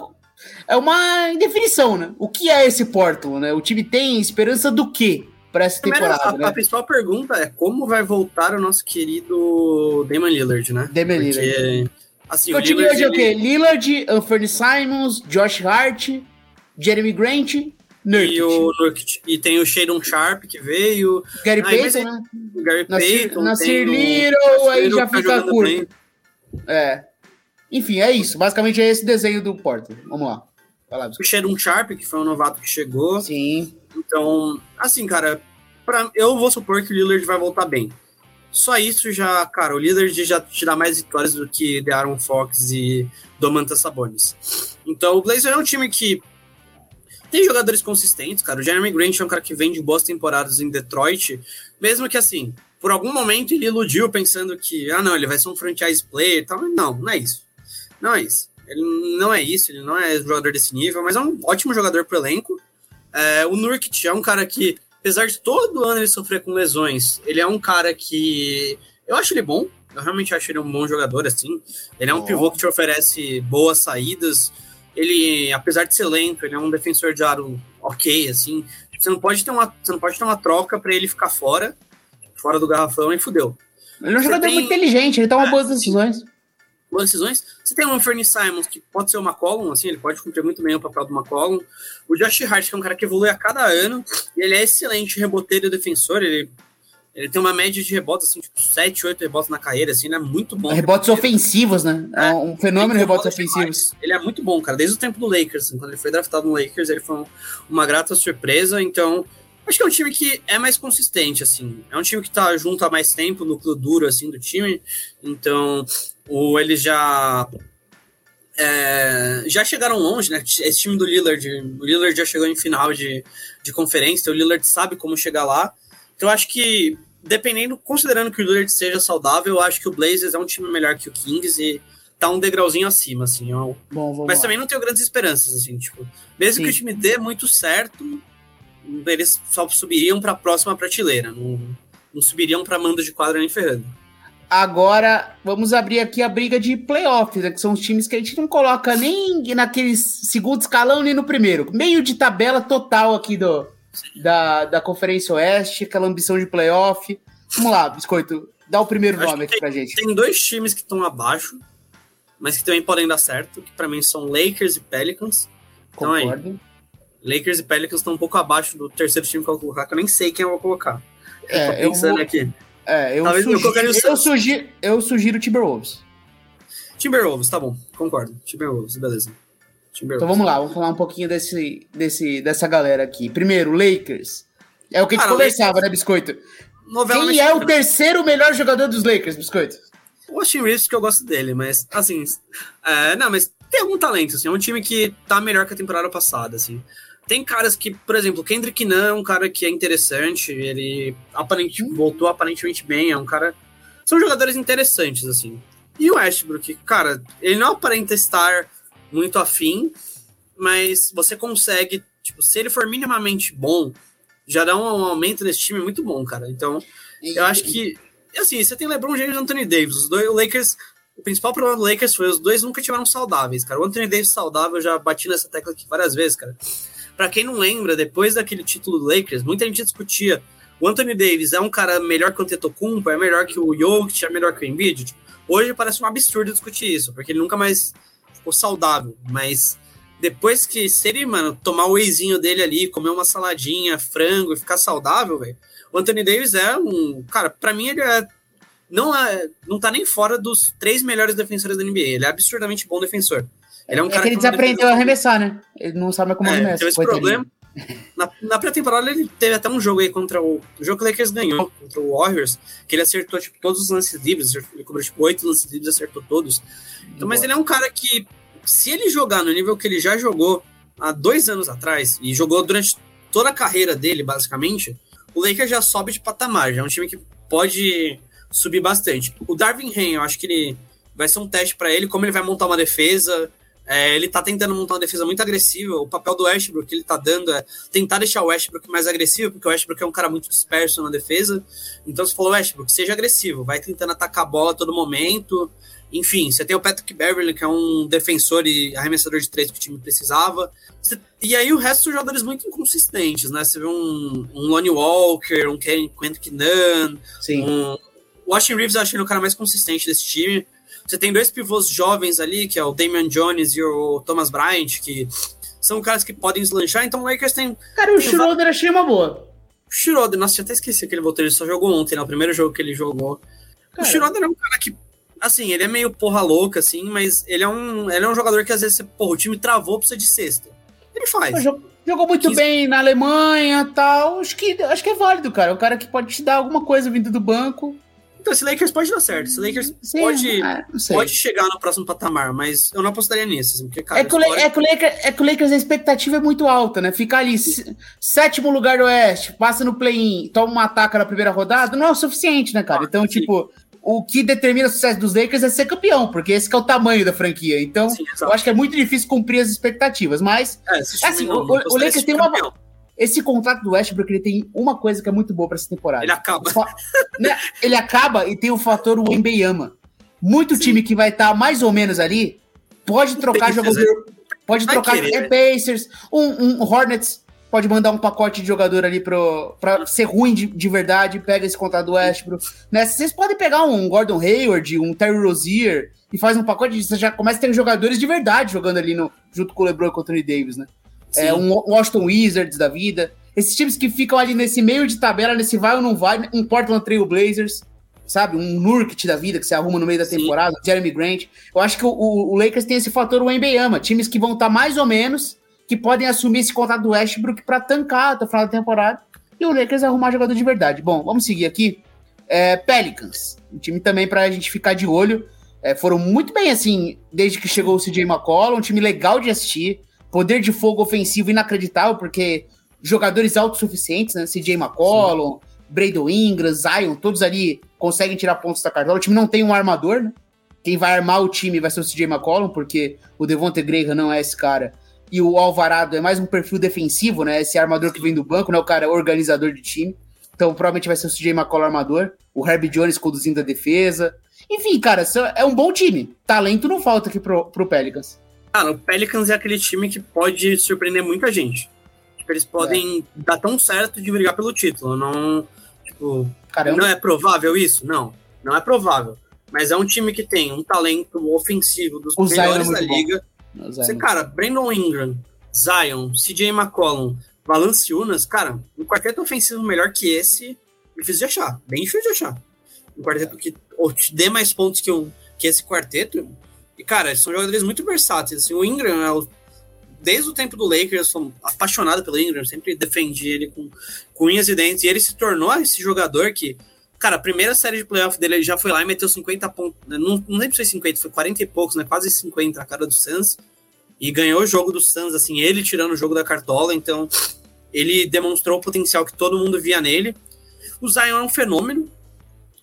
é uma indefinição, né? O que é esse Portland, né? O time tem esperança do quê para essa temporada? A, né? a, principal pergunta é como vai voltar o nosso querido Damon Lillard, né? Damon Porque, Lillard. Assim, o, o time hoje é o quê? Lillard, Anthony Simons, Josh Hart, Jeremy Grant Nurkic. E, o Nurkic. e tem o Shadon Sharp que veio. Gary ah, Payton, né? O Gary Payton. Nasir Little, aí já fica curto. Bem. É. Enfim, é isso. Basicamente é esse desenho do Porto. Vamos lá. Vai lá o Shadon Sharp, que foi um novato que chegou. Sim. Então, assim, cara, pra, eu vou supor que o Lillard vai voltar bem. Só isso já, cara, o Lillard já te dá mais vitórias do que The Aaron Fox e Domantas Sabonis. Então, o Blazer é um time que tem jogadores consistentes, cara. O Jeremy Grant é um cara que vem de boas temporadas em Detroit, mesmo que assim, por algum momento ele iludiu pensando que, ah, não, ele vai ser um franchise player e tal. Não, não é isso. Não é isso. Ele não é isso, ele não é jogador desse nível, mas é um ótimo jogador pro elenco. É, o Nurkic é um cara que, apesar de todo ano ele sofrer com lesões, ele é um cara que eu acho ele bom. Eu realmente acho ele um bom jogador, assim. Ele é um oh. pivô que te oferece boas saídas ele, apesar de ser lento, ele é um defensor de aro ok, assim. Você não pode ter uma, você não pode ter uma troca para ele ficar fora, fora do garrafão e fudeu. Ele é um jogador tem... muito inteligente, ele toma é, boas decisões. Boas decisões. Você tem um Fernie Simons, que pode ser uma McCollum, assim, ele pode cumprir muito bem o papel do McCollum. O Josh Hart, que é um cara que evolui a cada ano, e ele é excelente reboteiro e defensor, ele ele tem uma média de rebotes, assim, tipo, 7, 8 rebotes na carreira, assim, né? Muito bom. Rebotes ofensivos, né? É, um fenômeno de rebotes ofensivos. Ele é muito bom, cara. Desde o tempo do Lakers, assim, quando ele foi draftado no Lakers, ele foi uma grata surpresa. Então, acho que é um time que é mais consistente, assim. É um time que tá junto há mais tempo, núcleo duro, assim, do time. Então, o, eles já é, já chegaram longe, né? Esse time do Lillard, o Lillard já chegou em final de, de conferência, o Lillard sabe como chegar lá. Então, acho que dependendo, considerando que o Lillard seja saudável, eu acho que o Blazers é um time melhor que o Kings e tá um degrauzinho acima, assim. Eu... Bom, Mas lá. também não tenho grandes esperanças, assim, tipo, mesmo Sim. que o time dê muito certo, eles só subiriam para a próxima prateleira, não, não subiriam para mando de quadra nem ferrando. Agora, vamos abrir aqui a briga de playoffs, né, que são os times que a gente não coloca nem naquele segundo escalão, nem no primeiro. Meio de tabela total aqui do, da, da Conferência Oeste, aquela ambição de playoff. Vamos lá, Biscoito, dá o primeiro Acho nome aqui tem, pra gente. Tem dois times que estão abaixo, mas que também podem dar certo, que para mim são Lakers e Pelicans. Então aí, Lakers e Pelicans estão um pouco abaixo do terceiro time que eu vou colocar, que eu nem sei quem eu vou colocar. É, eu pensando vou... aqui. É, eu, Talvez sugiro, eu, eu, sugiro, eu sugiro Timberwolves. Timberwolves, tá bom, concordo. Timberwolves, beleza. Então vamos lá, vamos falar um pouquinho desse, desse, dessa galera aqui. Primeiro, Lakers. É o que a gente conversava, Lakers... né, Biscoito? Novela Quem é o terceiro melhor jogador dos Lakers, Biscoito? O Austin Reeves, que eu gosto dele, mas, assim, é, não, mas tem algum talento, assim, é um time que tá melhor que a temporada passada, assim. Tem caras que, por exemplo, Kendrick Nunn é um cara que é interessante, ele aparentemente, hum. voltou aparentemente bem, é um cara... São jogadores interessantes, assim. E o Westbrook, cara, ele não aparenta estar muito afim, mas você consegue, tipo, se ele for minimamente bom, já dá um aumento nesse time muito bom, cara. Então, eu acho que, assim, você tem LeBron James e Anthony Davis, os dois, o Lakers, o principal problema do Lakers foi os dois nunca tiveram saudáveis, cara. O Anthony Davis saudável, eu já bati nessa tecla aqui várias vezes, cara. Para quem não lembra, depois daquele título do Lakers, muita gente discutia o Anthony Davis é um cara melhor que o Antetokounmpo, é melhor que o Jokic, é melhor que o Embiid. Hoje parece um absurdo discutir isso, porque ele nunca mais saudável, mas depois que se ele, mano, tomar o wheyzinho dele ali, comer uma saladinha, frango e ficar saudável, velho, o Anthony Davis é um. Cara, para mim ele é. Não, é, não tá nem fora dos três melhores defensores da NBA. Ele é absurdamente bom defensor. Ele é um é cara que ele que desaprendeu a arremessar, né? Ele não sabe como É, arremessa. teve esse problema. Na, na pré-temporada ele teve até um jogo aí contra o. O jogo que o Lakers ganhou contra o Warriors, que ele acertou tipo, todos os lances livres, ele cobrou tipo, oito lances livres acertou todos. Então, mas ele é um cara que, se ele jogar no nível que ele já jogou há dois anos atrás, e jogou durante toda a carreira dele, basicamente, o Lakers já sobe de patamar, já é um time que pode subir bastante. O Darvin Ham, eu acho que ele vai ser um teste para ele, como ele vai montar uma defesa. É, ele tá tentando montar uma defesa muito agressiva. O papel do Westbrook que ele tá dando é tentar deixar o Westbrook mais agressivo, porque o Westbrook é um cara muito disperso na defesa. Então você falou, Westbrook, seja agressivo, vai tentando atacar a bola a todo momento. Enfim, você tem o Patrick Beverly, que é um defensor e arremessador de três que o time precisava. Você- E aí o resto são jogadores muito inconsistentes, né? Você vê um, um Lonnie Walker, um Ken Kendrick Nunn, Sim. um... O Austin Reeves eu acho ele o cara mais consistente desse time. Você tem dois pivôs jovens ali, que é o Damian Jones e o Thomas Bryant, que são caras que podem deslanchar. Então o Lakers tem Cara, o Schroeder achei uma boa. o Schroeder. Nossa, tinha até esqueci que ele voltou. Ele só jogou ontem, né? O primeiro jogo que ele jogou. Cara. O Schroeder é um cara que, assim, ele é meio porra louca, assim, mas ele é um, ele é um jogador que às vezes, porra, o time travou, precisa de sexta. Ele faz. Jogou, muito 15. bem na Alemanha tal. Acho que, acho que é válido, cara. É um cara que pode te dar alguma coisa vindo do banco. Então esse Lakers pode dar certo. Esse Lakers Sim, pode, é, pode chegar no próximo patamar, mas eu não apostaria nisso, assim, porque, cara, É que, o, história- é, que o Lakers, é que o Lakers a expectativa é muito alta, né? Ficar ali sétimo lugar do Oeste, passa no play-in, toma uma ataca na primeira rodada, não é o suficiente, né, cara? Ah, Então, sim. tipo, o que determina o sucesso dos Lakers é ser campeão, porque esse que é o tamanho da franquia. Então, Sim, eu acho que é muito difícil cumprir as expectativas, mas É, assim, não- o- não o- Lakers tem time uma- campeão. esse contrato do Westbrook, ele tem uma coisa que é muito boa pra essa temporada. Ele acaba. Né, Ele acaba e tem o fator Wembeyama. Muito time que vai estar mais ou menos ali pode trocar jogador. Pode Vai trocar querer, é né? Pacers, um, um Hornets pode mandar um pacote de jogador ali pro, pra ser ruim de, de verdade, pega esse contrato do Westbrook. Né? Vocês podem pegar um Gordon Hayward, um Terry Rozier e faz um pacote. Você já começa a ter jogadores de verdade jogando ali no, junto com o LeBron e com o Anthony Davis, né? É, Sim. um Washington Wizards da vida. Esses times que ficam ali nesse meio de tabela, nesse vai ou não vai, um Portland Trail Blazers, sabe? Um Nurkic da vida que se arruma no meio da Sim. temporada, um Jeremy Grant. Eu acho que o, o- o Lakers tem esse fator Wembeyama, times que vão estar mais ou menos, que podem assumir esse contrato do Westbrook pra tancar até o final da temporada. E o Lakers arrumar jogador de verdade. Bom, vamos seguir aqui. É, Pelicans, um time também pra gente ficar de olho. É, foram muito bem assim, desde que chegou o CJ McCollum, um time legal de assistir, poder de fogo ofensivo inacreditável, porque jogadores autossuficientes, né? CJ McCollum, Brandon Ingram, Zion, todos ali conseguem tirar pontos da cartola. O time não tem um armador, né? Quem vai armar o time vai ser o CJ McCollum, porque o Devontae Graham não é esse cara. E o Alvarado é mais um perfil defensivo, né? Esse armador que vem do banco, não é o cara organizador de time. Então provavelmente vai ser o CJ McCollum armador, o Herbie Jones conduzindo a defesa. Enfim, cara, é um bom time. Talento não falta aqui pro, pro Pelicans. Cara, o Pelicans é aquele time que pode surpreender muita gente. Tipo, eles podem dar tão certo de brigar pelo título. Não, tipo, Caramba. não é provável isso? Não, não é provável. Mas é um time que tem um talento ofensivo dos O é melhores da muito bom. Você, cara, Brandon Ingram, Zion, CJ McCollum, Valanciunas, cara, um quarteto ofensivo melhor que esse, difícil de achar. Bem difícil de achar. Um quarteto que ou te dê mais pontos que, um, que esse quarteto. E, cara, são jogadores muito versáteis. Assim, o Ingram, é o- desde o tempo do Lakers, eu sou apaixonado pelo Ingram, sempre defendi ele com, com unhas e dentes. E ele se tornou esse jogador que, cara, a primeira série de playoff dele ele já foi lá e meteu 50 pontos. né? Não, não lembro se foi 50, foi 40 e poucos, né? Quase 50 a cara do Suns. E ganhou o jogo do Suns, assim, ele tirando o jogo da cartola. Então, ele demonstrou o potencial que todo mundo via nele. O Zion é um fenômeno.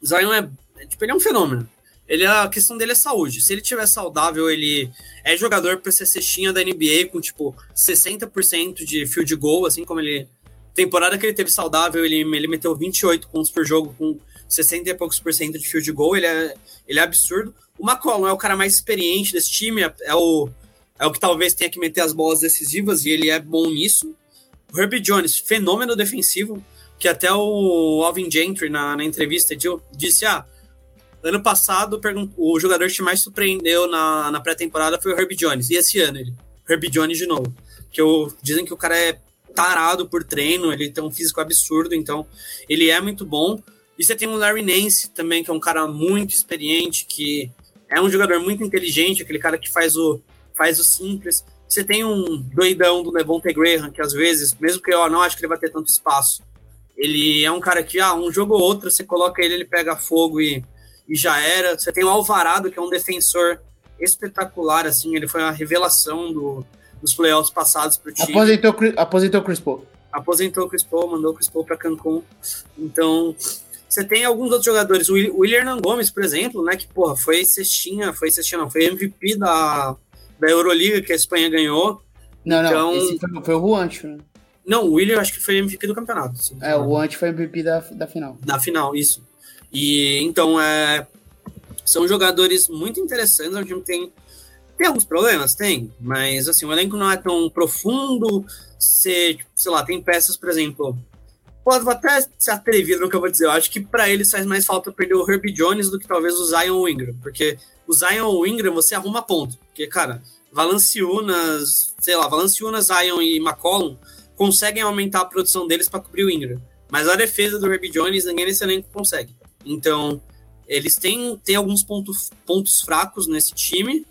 Zion é, é, tipo, ele é um fenômeno. Ele, a questão dele é saúde. Se ele tiver saudável, ele é jogador para ser cestinha da NBA com, tipo, 60% de field goal, assim como ele... Temporada que ele teve saudável, ele, ele meteu 28 pontos por jogo com 60 e poucos por cento de field goal. Ele é, ele é absurdo. O McCollum é o cara mais experiente desse time, é, é o, é o que talvez tenha que meter as bolas decisivas, e ele é bom nisso. O Herbie Jones, fenômeno defensivo, que até o Alvin Gentry, na, na entrevista, disse, ah, ano passado o jogador que mais surpreendeu na, na pré-temporada foi o Herbie Jones. E esse ano ele, Herbie Jones de novo. Que eu, dizem que o cara é tarado por treino, ele tem um físico absurdo, então ele é muito bom. E você tem o Larry Nance também, que é um cara muito experiente, que é um jogador muito inteligente, aquele cara que faz o, faz o simples. Você tem um doidão do Levonte Graham, que às vezes, mesmo que eu não acho que ele vai ter tanto espaço, ele é um cara que, ah, um jogo ou outro, você coloca ele, ele pega fogo e, e já era. Você tem o Alvarado, que é um defensor espetacular, assim, ele foi a revelação do, dos playoffs passados pro time. Aposentou, aposentou o Chris Paul. Aposentou o Chris Paul, mandou o Chris Paul para Cancún. Então, você tem alguns outros jogadores, o William Gomes, por exemplo, né, que, porra, foi cestinha, foi cestinha não, foi MVP da, da Euroliga que a Espanha ganhou. Não, não, então, esse foi, foi o Juancho, né? Não, o William acho que foi MVP do campeonato. É, o Juancho foi MVP da, da final. Da final, isso. E, então, é, são jogadores muito interessantes, o time tem tem alguns problemas? Tem, mas assim, o elenco não é tão profundo. Você, sei lá, tem peças, por exemplo. Pode até ser atrevido no que eu vou dizer. Eu acho que para eles faz mais falta perder o Herbie Jones do que talvez o Zion Ingram. Porque o Zion Ingram você arruma ponto. Porque, cara, Valanciunas, sei lá, Valanciunas, Zion e McCollum conseguem aumentar a produção deles para cobrir o Ingram. Mas a defesa do Herbie Jones, ninguém nesse elenco consegue. Então, eles têm, têm alguns pontos, pontos fracos nesse time.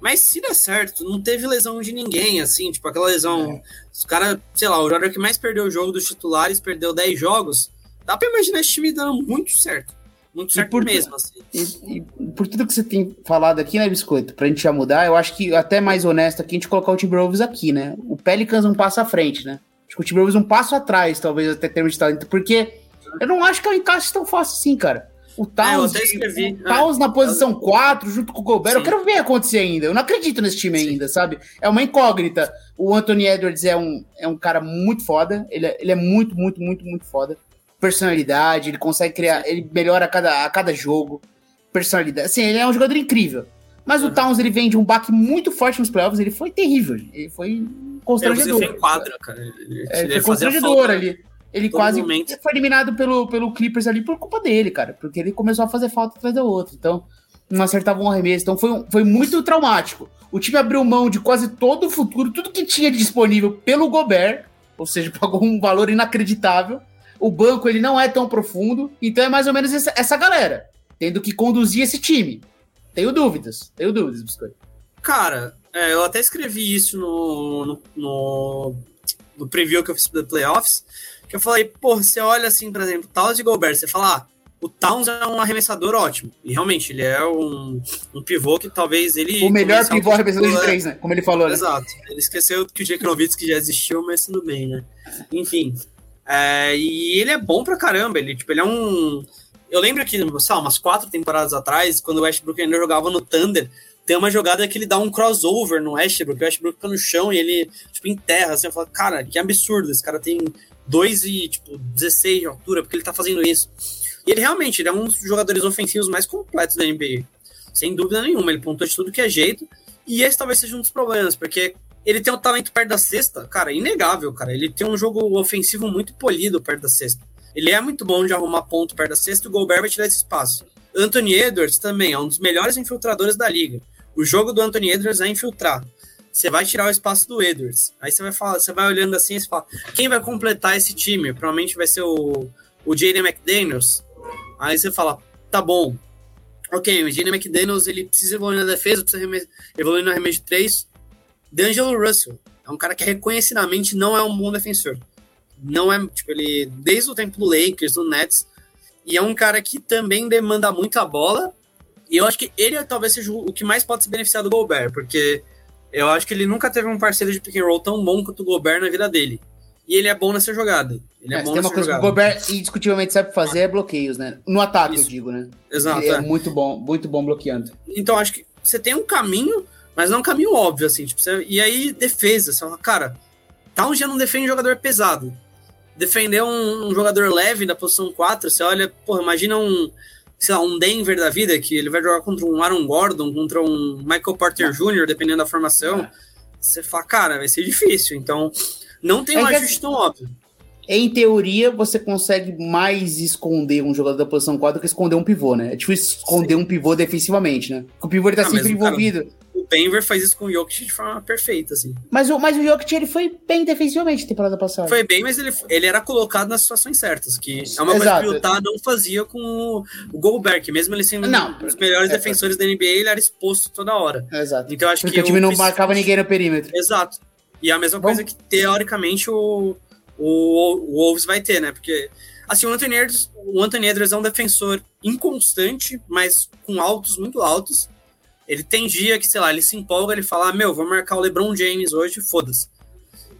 Mas se der certo, não teve lesão de ninguém, assim, tipo aquela lesão. É. Os caras, sei lá, o jogador que mais perdeu o jogo dos titulares perdeu 10 jogos. Dá pra imaginar esse time dando muito certo. Muito certo por, mesmo, assim. E, e, por tudo que você tem falado aqui, né, Biscoito, pra gente já mudar, eu acho que até mais honesto aqui a gente colocar o Timberwolves aqui, né? O Pelicans um passo à frente, né? Acho que o Timberwolves um passo atrás, talvez, até termos de talento, porque eu não acho que é um encaixe tão fácil assim, cara. O Towns, é, o Towns na posição 4, junto com o Gobert. Sim. Eu quero ver acontecer ainda. Eu não acredito nesse time Sim. ainda, sabe? É uma incógnita. O Anthony Edwards é um, é um cara muito foda. Ele é, ele é muito, muito, muito, muito foda. Personalidade, ele consegue criar. Ele melhora a cada, a cada jogo. Personalidade. Assim, ele é um jogador incrível. Mas uhum. o Towns ele vem de um baque muito forte nos playoffs. Ele foi terrível. Ele foi constrangedor. Ele foi quadra, cara. Ele, é, ele foi constrangedor ali. Ele Todo quase momento. foi eliminado pelo, pelo Clippers ali por culpa dele, cara. Porque ele começou a fazer falta atrás da outra. Então, não acertava um arremesso. Então, foi, foi muito traumático. O time abriu mão de quase todo o futuro, tudo que tinha disponível pelo Gobert. Ou seja, [LAUGHS] pagou um valor inacreditável. O banco, ele não é tão profundo. Então, é mais ou menos essa, essa galera. Tendo que conduzir esse time. Tenho dúvidas. Tenho dúvidas, Biscoito. Cara, é, eu até escrevi isso no, no, no, no preview que eu fiz do Playoffs que eu falei, pô, você olha assim, por exemplo, Towns e Gobert, você fala, ah, o Towns é um arremessador ótimo. E realmente, ele é um, um pivô que talvez ele. O melhor pivô arremessador de três, né? Como ele falou, né? Exato. Ele esqueceu que o Jake Novitsky já existiu, mas tudo bem, né? Enfim. É, e ele é bom pra caramba. Ele, tipo, ele é um. Eu lembro que, sei lá, umas quatro temporadas atrás, quando o Westbrook ainda jogava no Thunder, tem uma jogada que ele dá um crossover no Westbrook, o Westbrook fica no chão e ele, tipo, enterra, assim, eu falo, cara, que absurdo, esse cara tem 2 e, tipo, 16 de altura, porque ele tá fazendo isso. E ele realmente, ele é um dos jogadores ofensivos mais completos da NBA. Sem dúvida nenhuma, ele pontua de tudo que é jeito. E esse talvez seja um dos problemas, porque ele tem um talento perto da cesta, cara, inegável, cara. Ele tem um jogo ofensivo muito polido perto da cesta. Ele é muito bom de arrumar ponto perto da cesta e o Gobert vai tirar esse espaço. Anthony Edwards também é um dos melhores infiltradores da liga. O jogo do Anthony Edwards é infiltrar você vai tirar o espaço do Edwards. Aí você vai falar, você vai olhando assim e fala, quem vai completar esse time? Provavelmente vai ser o, o Jaden McDaniels. Aí você fala, tá bom. Ok, o Jaden McDaniels ele precisa evoluir na defesa, precisa evoluir no arremesso de 3. D'Angelo Russell é um cara que reconhecidamente não é um bom defensor. Não é, tipo, ele, desde o tempo do Lakers, do Nets, e é um cara que também demanda muita bola. E eu acho que ele talvez seja o que mais pode se beneficiar do Gobert, porque eu acho que ele nunca teve um parceiro de pick and roll tão bom quanto o Gobert na vida dele. E ele é bom nessa jogada. Ele é, é bom tem uma coisa jogada. que o Gobert indiscutivelmente sabe fazer é bloqueios, né? No ataque, Isso. eu digo, né? Exato. Ele é. é. muito bom, muito bom bloqueando. Então acho que você tem um caminho, mas não é um caminho óbvio, assim. Tipo, você... e aí, defesa. Você fala, cara, Towns já não defende um jogador pesado. Defender um, um jogador leve da posição 4, você olha, porra, imagina um sei lá, um Denver da vida, que ele vai jogar contra um Aaron Gordon, contra um Michael Porter Jr., dependendo da formação, é. você fala, cara, vai ser difícil. Então, não tem é um ajuste tão óbvio. em teoria, você consegue mais esconder um jogador da posição 4 do que esconder um pivô, né? É difícil esconder Sim. um pivô defensivamente, né? Porque o pivô ele tá ah, sempre envolvido. Cara, Denver faz isso com o Jokic de forma perfeita, assim. Mas o, mas o Jokic ele foi bem defensivamente na temporada passada. Foi bem, mas ele, ele era colocado nas situações certas, que é uma Exato. coisa que o Utah não fazia com o, o Goldberg, mesmo ele sendo não, um dos melhores é, defensores da NBA, ele era exposto toda hora. Exato. Então acho Porque que o time não marcava ninguém no perímetro. Exato. E a mesma coisa que, teoricamente, o, o, o Wolves vai ter, né? Porque, assim, o Anthony Edwards, o Anthony Edwards é um defensor inconstante, mas com altos muito altos. Ele tem dia que, sei lá, ele se empolga, ele fala, ah, meu, vou marcar o LeBron James hoje, foda-se.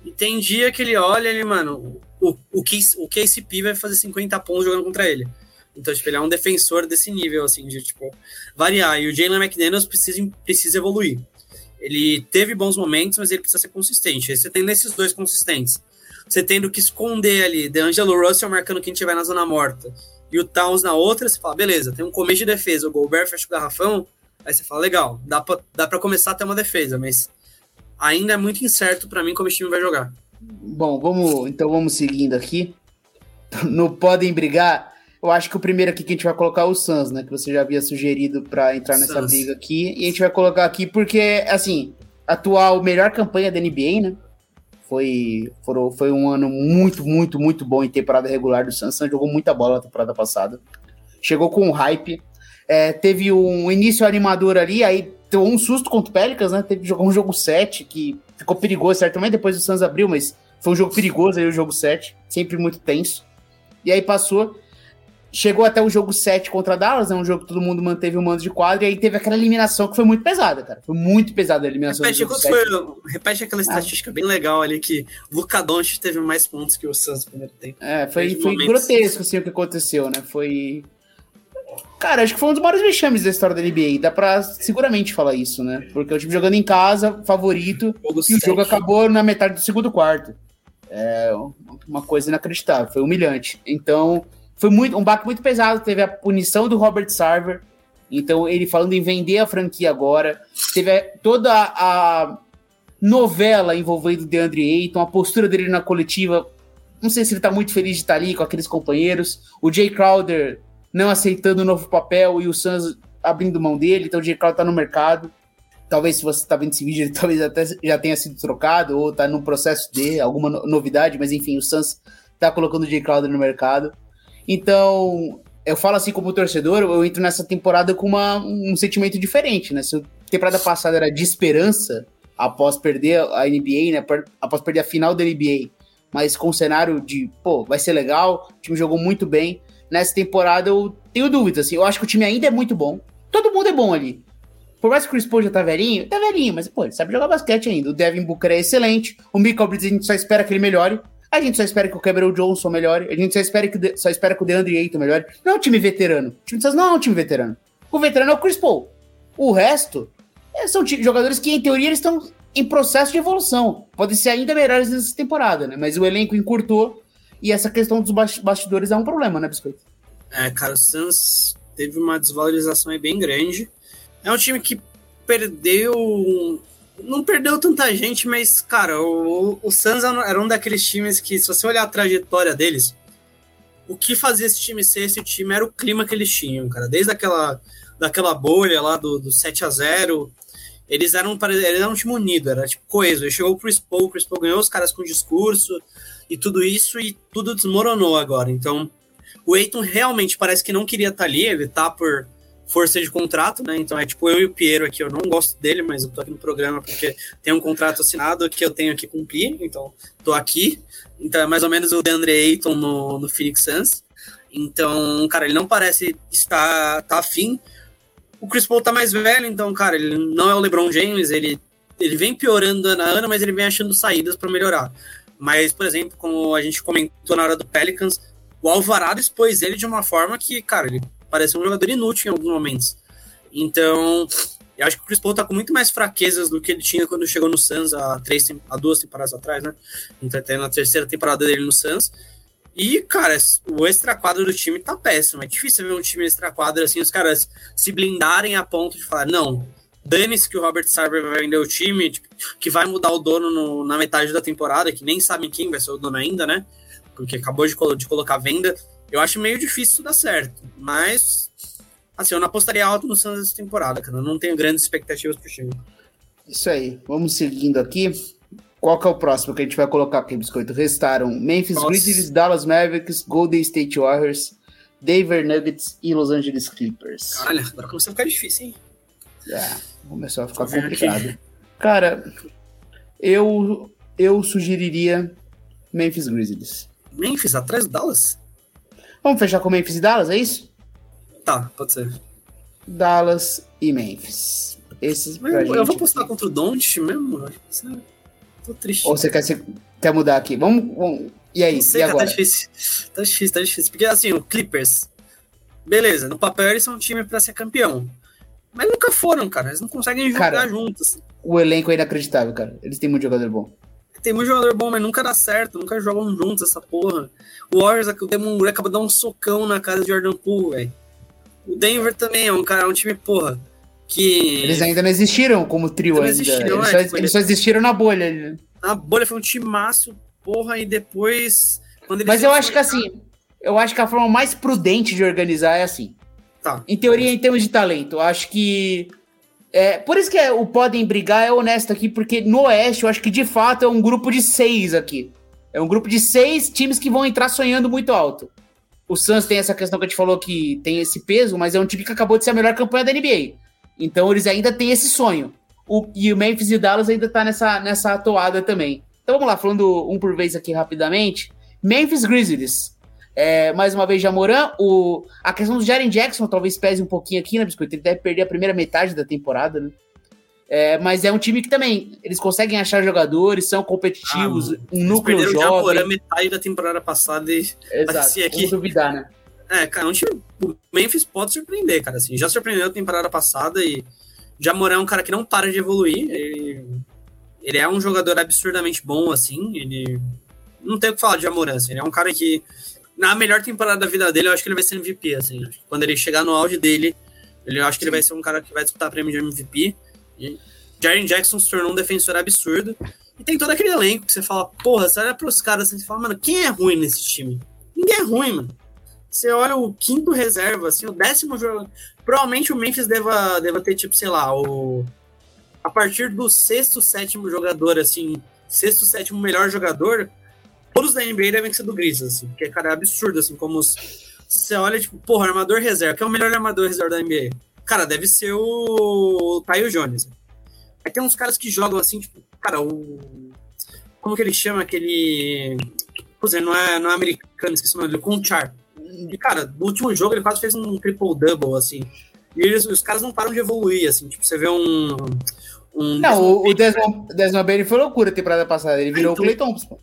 E tem dia que ele olha, ele, mano, o, o, o KCP vai fazer 50 pontos jogando contra ele. Então, tipo, ele é um defensor desse nível, assim, de, tipo, variar. E o Jalen McDaniels precisa, precisa evoluir. Ele teve bons momentos, mas ele precisa ser consistente. Aí você tem nesses dois consistentes você tendo que esconder ali, DeAngelo Russell marcando quem tiver na zona morta, e o Towns na outra, você fala, beleza, tem um começo de defesa, o Gobert fecha o garrafão, aí você fala, legal, dá pra, dá pra começar a ter uma defesa, mas ainda é muito incerto para mim como esse time vai jogar. Bom, vamos, então vamos seguindo aqui. [LAUGHS] No Podem Brigar, eu acho que o primeiro aqui que a gente vai colocar é o Suns, né, que você já havia sugerido para entrar nessa Suns. briga aqui, e a gente vai colocar aqui porque, assim, atual melhor campanha da NBA, né, foi, foram, foi um ano muito, muito, muito bom em temporada regular do Suns. jogou muita bola na temporada passada. Chegou com um hype. É, teve um início animador ali, aí deu um susto contra o Pelicans, né? Teve jogou um jogo 7 que ficou perigoso, certamente depois o Suns abriu, mas foi um jogo perigoso aí o jogo 7, sempre muito tenso. E aí passou chegou até o jogo 7 contra Dallas, é né, um jogo que todo mundo manteve o mando de quadro, e aí teve aquela eliminação que foi muito pesada, cara. Foi muito pesada a eliminação. Repete, do foi, repete aquela ah. estatística ah. bem legal ali que o Doncic teve mais pontos que o Suns no primeiro tempo. É, foi, foi grotesco assim o que aconteceu, né? Foi Cara, acho que foi um dos maiores vexames da história da NBA. Dá pra seguramente falar isso, né? Porque o time jogando em casa, favorito, jogo e 7. o jogo acabou na metade do segundo quarto. É uma coisa inacreditável, foi humilhante. Então, foi muito, um baque muito pesado. Teve a punição do Robert Sarver. Então, ele falando em vender a franquia agora. Teve toda a novela envolvendo o DeAndre Ayton, a postura dele na coletiva. Não sei se ele tá muito feliz de estar ali com aqueles companheiros. O Jay Crowder não aceitando o novo papel e o Suns abrindo mão dele. Então, o Jay Crowder tá no mercado. Talvez, se você está vendo esse vídeo, ele [LAUGHS] talvez até já tenha sido trocado ou tá no processo de alguma novidade. Mas, enfim, o Suns tá colocando o Jay Crowder no mercado. Então, eu falo assim como torcedor, eu entro nessa temporada com uma, um sentimento diferente, né? Se a temporada passada era de esperança, após perder a NBA, né? Após perder a final da NBA, mas com o cenário de, pô, vai ser legal, o time jogou muito bem. Nessa temporada eu tenho dúvidas, assim, eu acho que o time ainda é muito bom. Todo mundo é bom ali. Por mais que o Chris Paul já tá velhinho, tá velhinho, mas, pô, ele sabe jogar basquete ainda. O Devin Booker é excelente, o Michael Bridges a gente só espera que ele melhore. A gente só espera que o Cameron Johnson melhore. A gente só espera que, só espera que o DeAndre Ayton melhore. Não é um time veterano. O time de não é um time veterano. O veterano é o Chris Paul. O resto é, são jogadores que, em teoria, eles estão em processo de evolução. Podem ser ainda melhores nessa temporada, né? Mas o elenco encurtou e essa questão dos bastidores é um problema, né, Biscoito? É, cara, o Suns teve uma desvalorização aí bem grande. É um time que perdeu não perdeu tanta gente, mas, cara, o, o Suns era um daqueles times que, se você olhar a trajetória deles, o que fazia esse time ser esse time era o clima que eles tinham, cara. Desde aquela daquela bolha lá do, do 7 a 0 eles eram, eles eram um time unido, era tipo coeso. Ele chegou o Chris Paul, o Chris Paul ganhou os caras com discurso e tudo isso, e tudo desmoronou agora. Então, o Eiton realmente parece que não queria estar ali, ele tá por força de contrato, né? Então é tipo eu e o Piero aqui, eu não gosto dele, mas eu tô aqui no programa porque tem um contrato assinado que eu tenho que cumprir, então tô aqui. Então é mais ou menos o DeAndre Ayton no, no Phoenix Suns. Então, cara, ele não parece estar tá afim. O Chris Paul tá mais velho, então, cara, ele não é o LeBron James, ele, ele vem piorando ano a ano, mas ele vem achando saídas para melhorar. Mas, por exemplo, como a gente comentou na hora do Pelicans, o Alvarado expôs ele de uma forma que, cara, ele parece um jogador inútil em alguns momentos. Então, eu acho que o Chris Paul tá com muito mais fraquezas do que ele tinha quando chegou no Suns há, três, há duas temporadas atrás, né? Então, até na terceira temporada dele no Suns. E, cara, o extra-quadro do time tá péssimo. É difícil ver um time extra-quadro assim, os caras se blindarem a ponto de falar, não, dane-se que o Robert Sarver vai vender o time, tipo, que vai mudar o dono no, na metade da temporada, que nem sabem quem vai ser o dono ainda, né? porque acabou de, de colocar venda. Eu acho meio difícil dar certo, mas assim, eu não apostaria alto no Suns essa temporada, cara. Eu não tenho grandes expectativas pro time. Isso aí. Vamos seguindo aqui. Qual que é o próximo que a gente vai colocar aqui, Biscoito? Restaram Memphis Nossa. Grizzlies, Dallas Mavericks, Golden State Warriors, Denver Nuggets e Los Angeles Clippers. Caralho, agora começou a ficar difícil, hein? É, começou a ficar complicado. Aqui. Cara, eu, eu sugeriria Memphis Grizzlies. Memphis atrás do Dallas? Vamos fechar com Memphis e Dallas, é isso? Tá, pode ser. Dallas e Memphis. Esses eu, eu vou postar contra o Doncic mesmo. Sério. Tô triste. Ou você quer, você quer mudar aqui? Vamos, vamos. E aí? Sei, e cara, tá difícil. Tá difícil, tá difícil. Porque assim, o Clippers, beleza, no papel eles são um time pra ser campeão. Mas nunca foram, cara. Eles não conseguem jogar cara, juntos. O elenco é inacreditável, cara. Eles têm muito jogador bom. Tem muito jogador bom, mas nunca dá certo. Nunca jogam juntos essa porra. O Warriors, o Demon acaba de dar um socão na casa de Jordan Poole, velho. O Denver também é um cara, é um time, porra, que... Eles ainda não existiram como trio ainda. Existiram, eles, é, só, tipo, eles só existiram na bolha. Né? Na bolha foi um time maço, porra, e depois... Mas eu acho que assim, eu acho que a forma mais prudente de organizar é assim. Tá. Em teoria, em termos de talento, acho que. É, por isso que é, o Podem Brigar é honesto aqui, porque no Oeste eu acho que de fato é um grupo de seis aqui. É um grupo de seis times que vão entrar sonhando muito alto. O Suns tem essa questão que a gente falou que tem esse peso, mas é um time que acabou de ser a melhor campanha da NBA. Então eles ainda têm esse sonho. O, e o Memphis e Dallas ainda tá nessa, nessa toada também. Então vamos lá, falando um por vez aqui rapidamente. Memphis Grizzlies. É, mais uma vez, Jamoran, o, a questão do Jaren Jackson talvez pese um pouquinho aqui, né, Biscoito? Ele deve perder a primeira metade da temporada, né? É, mas é um time que também, eles conseguem achar jogadores, são competitivos, ah, um núcleo jovem. Eles Jamoran metade da temporada passada e Exato, aqui... duvidar, né? É, cara, um time, o Memphis pode surpreender, cara, assim, já surpreendeu a temporada passada e Jamoran é um cara que não para de evoluir, ele, ele é um jogador absurdamente bom, assim, ele não tem o que falar de Jamoran, assim, ele é um cara que na melhor temporada da vida dele, eu acho que ele vai ser MVP, assim. Quando ele chegar no auge dele, ele, eu acho que ele vai ser um cara que vai disputar prêmio de MVP. E Jaren Jackson se tornou um defensor absurdo. E tem todo aquele elenco que você fala, porra, você olha pros caras assim, você fala, mano, quem é ruim nesse time? Ninguém é ruim, mano. Você olha o quinto reserva, assim, o décimo jogo. Provavelmente o Memphis deva, deva ter, tipo, sei lá, o. A partir do sexto, sétimo jogador, assim, sexto, sétimo melhor jogador, todos da NBA devem ser do Grizzlies, assim, porque, cara, é absurdo, assim, como os, você olha, tipo, porra, armador reserva, que é o melhor armador reserva da NBA? Cara, deve ser o Taio Jones. Aí tem uns caras que jogam assim, tipo, cara, o. Como que ele chama aquele. Pois é, não é, não é americano, esqueci o nome dele, Conchar. E, cara, no último jogo ele quase fez um triple-double, assim. E eles, os caras não param de evoluir, assim. Tipo, você vê um. um não, o, o Desmond, Desmond Bain foi loucura a temporada passada. Ele virou então, o Clay Thompson.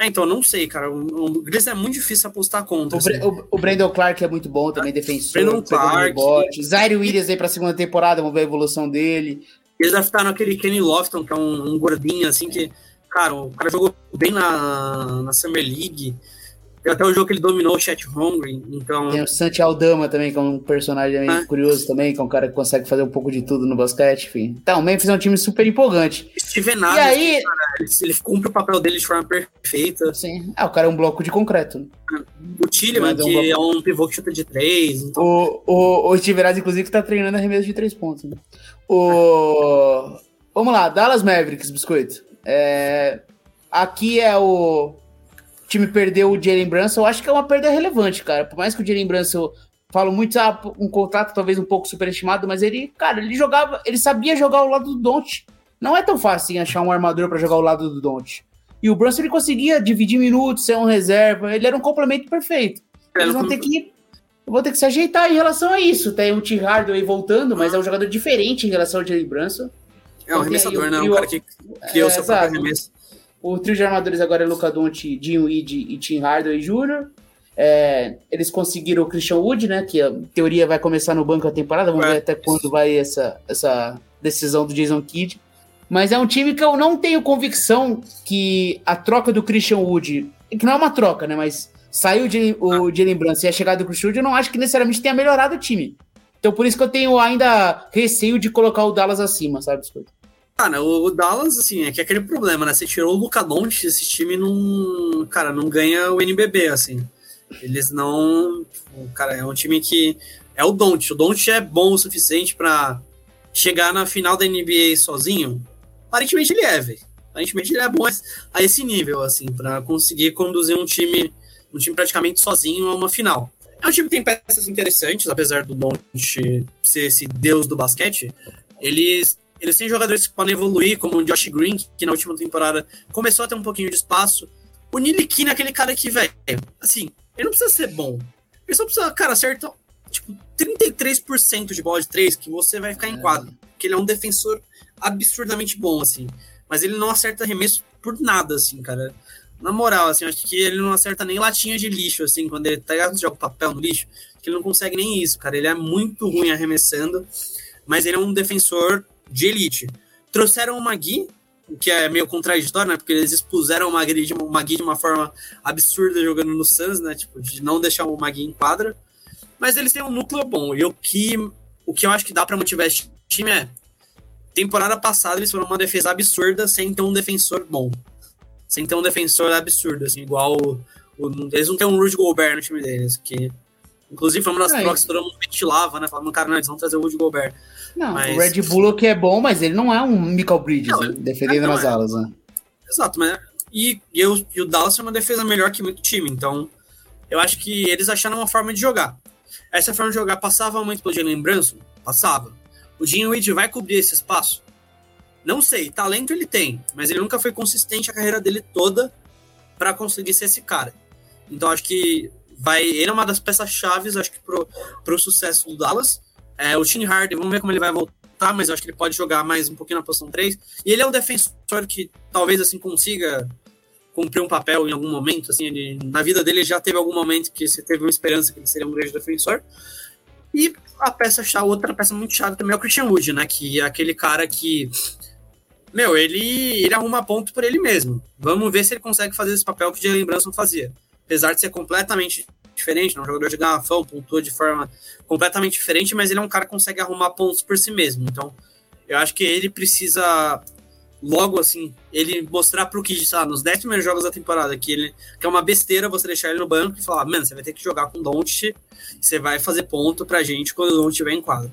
É, então, não sei, cara. O, o Grizzlies é muito difícil apostar contra. O, assim. o, o Brandon Clark é muito bom também, defensor. Brandon Clark. Zaire Williams aí pra segunda temporada, vamos ver a evolução dele. Eles adaptaram aquele Kenny Lofton, que é um, um gordinho, assim, que, cara, o cara jogou bem na, na Summer League. Tem até o jogo que ele dominou o Chat Hungry, então... Tem o Santi Aldama também, que é um personagem é. curioso também, que é um cara que consegue fazer um pouco de tudo no basquete, enfim. Então, o Memphis é um time super empolgante. Steven Adams, e aí... Cara, ele, cumpre o papel dele de forma perfeita. Sim, ah, o cara é um bloco de concreto. Né? O Tilleman, que é um, é um pivô que chuta de três. Então... O, o, o Steven Adams, inclusive, tá treinando arremesso de três pontos. Né? O... Vamos lá, Dallas Mavericks, Biscoito. É... Aqui é o time perdeu o Jalen Brunson, eu acho que é uma perda relevante, cara. Por mais que o Jalen Brunson falo muito, ah, um contrato talvez um pouco superestimado, mas ele, cara, ele jogava, ele sabia jogar ao lado do Don't. Não é tão fácil assim, achar um armador para jogar ao lado do Don't. E o Brunson ele conseguia dividir minutos, ser um reserva, ele era um complemento perfeito. Eles vão ter que vou ter que se ajeitar em relação a isso. Tem o T. Hardaway voltando, mas é um jogador diferente em relação ao Jalen Brunson. É um arremessador, né? Um cara que criou é, seu próprio arremesso. O trio de armadores agora é Luca Doncic, Jim Weed e Tim Hardaway Jr. É, eles conseguiram o Christian Wood, né? Que a teoria vai começar no banco a temporada. Vamos é. ver até quando vai essa, essa decisão do Jason Kidd. Mas é um time que eu não tenho convicção que a troca do Christian Wood, que não é uma troca, né? Mas saiu de, o Jalen Brunson e a chegada do Christian Wood, eu não acho que necessariamente tenha melhorado o time. Então por isso que eu tenho ainda receio de colocar o Dallas acima, sabe, Biscoito? Cara, o Dallas, assim, é que é aquele problema, né? Você tirou o Luca Doncic, esse time não, cara, não ganha o NBB, assim. Eles não, cara, é um time que é o Doncic. O Doncic é bom o suficiente para chegar na final da NBA sozinho. Aparentemente ele é, velho. Aparentemente ele é bom a esse nível, assim, para conseguir conduzir um time, um time praticamente sozinho a uma final. É um time que tem peças interessantes, apesar do Doncic ser esse deus do basquete. Eles eles têm jogadores que podem evoluir, como o Josh Green, que na última temporada começou a ter um pouquinho de espaço. O Nilikin é aquele cara que, velho, assim, ele não precisa ser bom. Ele só precisa, cara, acertar, tipo, 33% de bola de 3 que você vai ficar em é. quadro. Porque ele é um defensor absurdamente bom, assim. Mas ele não acerta arremesso por nada, assim, cara. Na moral, assim, acho que ele não acerta nem latinha de lixo, assim, quando ele tá joga papel no lixo, que ele não consegue nem isso, cara. Ele é muito ruim arremessando, mas ele é um defensor de elite. Trouxeram o Magui, que é meio contraditório, né? Porque eles expuseram o Magui de, Magui de uma forma absurda jogando no Suns, né? Tipo, de não deixar o Magui em quadra. Mas eles têm um núcleo bom. E o que, o que eu acho que dá para motivar esse time é. Temporada passada eles foram uma defesa absurda sem ter um defensor bom. Sem ter um defensor absurdo, assim, igual. O, o, eles não têm um Rudy Gobert no time deles, que. Inclusive foi uma das é, trocas que todo mundo ventilava, né? Falando, cara, não, eles vão trazer o Rudy Gobert. Não, mas... o Red Bull que é bom, mas ele não é um Michael Bridges, não, né? defendendo nas é. alas, né? Exato, mas e, e, eu, e o Dallas é uma defesa melhor que muito time, então eu acho que eles acharam uma forma de jogar. Essa forma de jogar passava muito pelo Jalen Brunson? Passava. O Dinwiddie vai cobrir esse espaço? Não sei, talento ele tem, mas ele nunca foi consistente a carreira dele toda para conseguir ser esse cara. Então acho que vai, ele é uma das peças chaves, acho que pro, pro sucesso do Dallas. É, o Shane Harden, vamos ver como ele vai voltar, mas eu acho que ele pode jogar mais um pouquinho na posição 3. E ele é um defensor que talvez assim consiga cumprir um papel em algum momento. Assim, ele, na vida dele já teve algum momento que você teve uma esperança que ele seria um grande defensor. E a peça chave, outra peça muito chave também é o Christian Wood, né? Que é aquele cara que. Meu, ele, ele arruma ponto por ele mesmo. Vamos ver se ele consegue fazer esse papel que o Jalen Brunson fazia. Apesar de ser completamente diferente, é um jogador de garrafão, pontua de forma completamente diferente, mas ele é um cara que consegue arrumar pontos por si mesmo. Então, eu acho que ele precisa logo assim, ele mostrar pro Kid, sei lá, nos 10 primeiros jogos da temporada, que ele que é uma besteira você deixar ele no banco e falar, mano, você vai ter que jogar com o Don't, você vai fazer ponto pra gente quando o Don't estiver em quadro.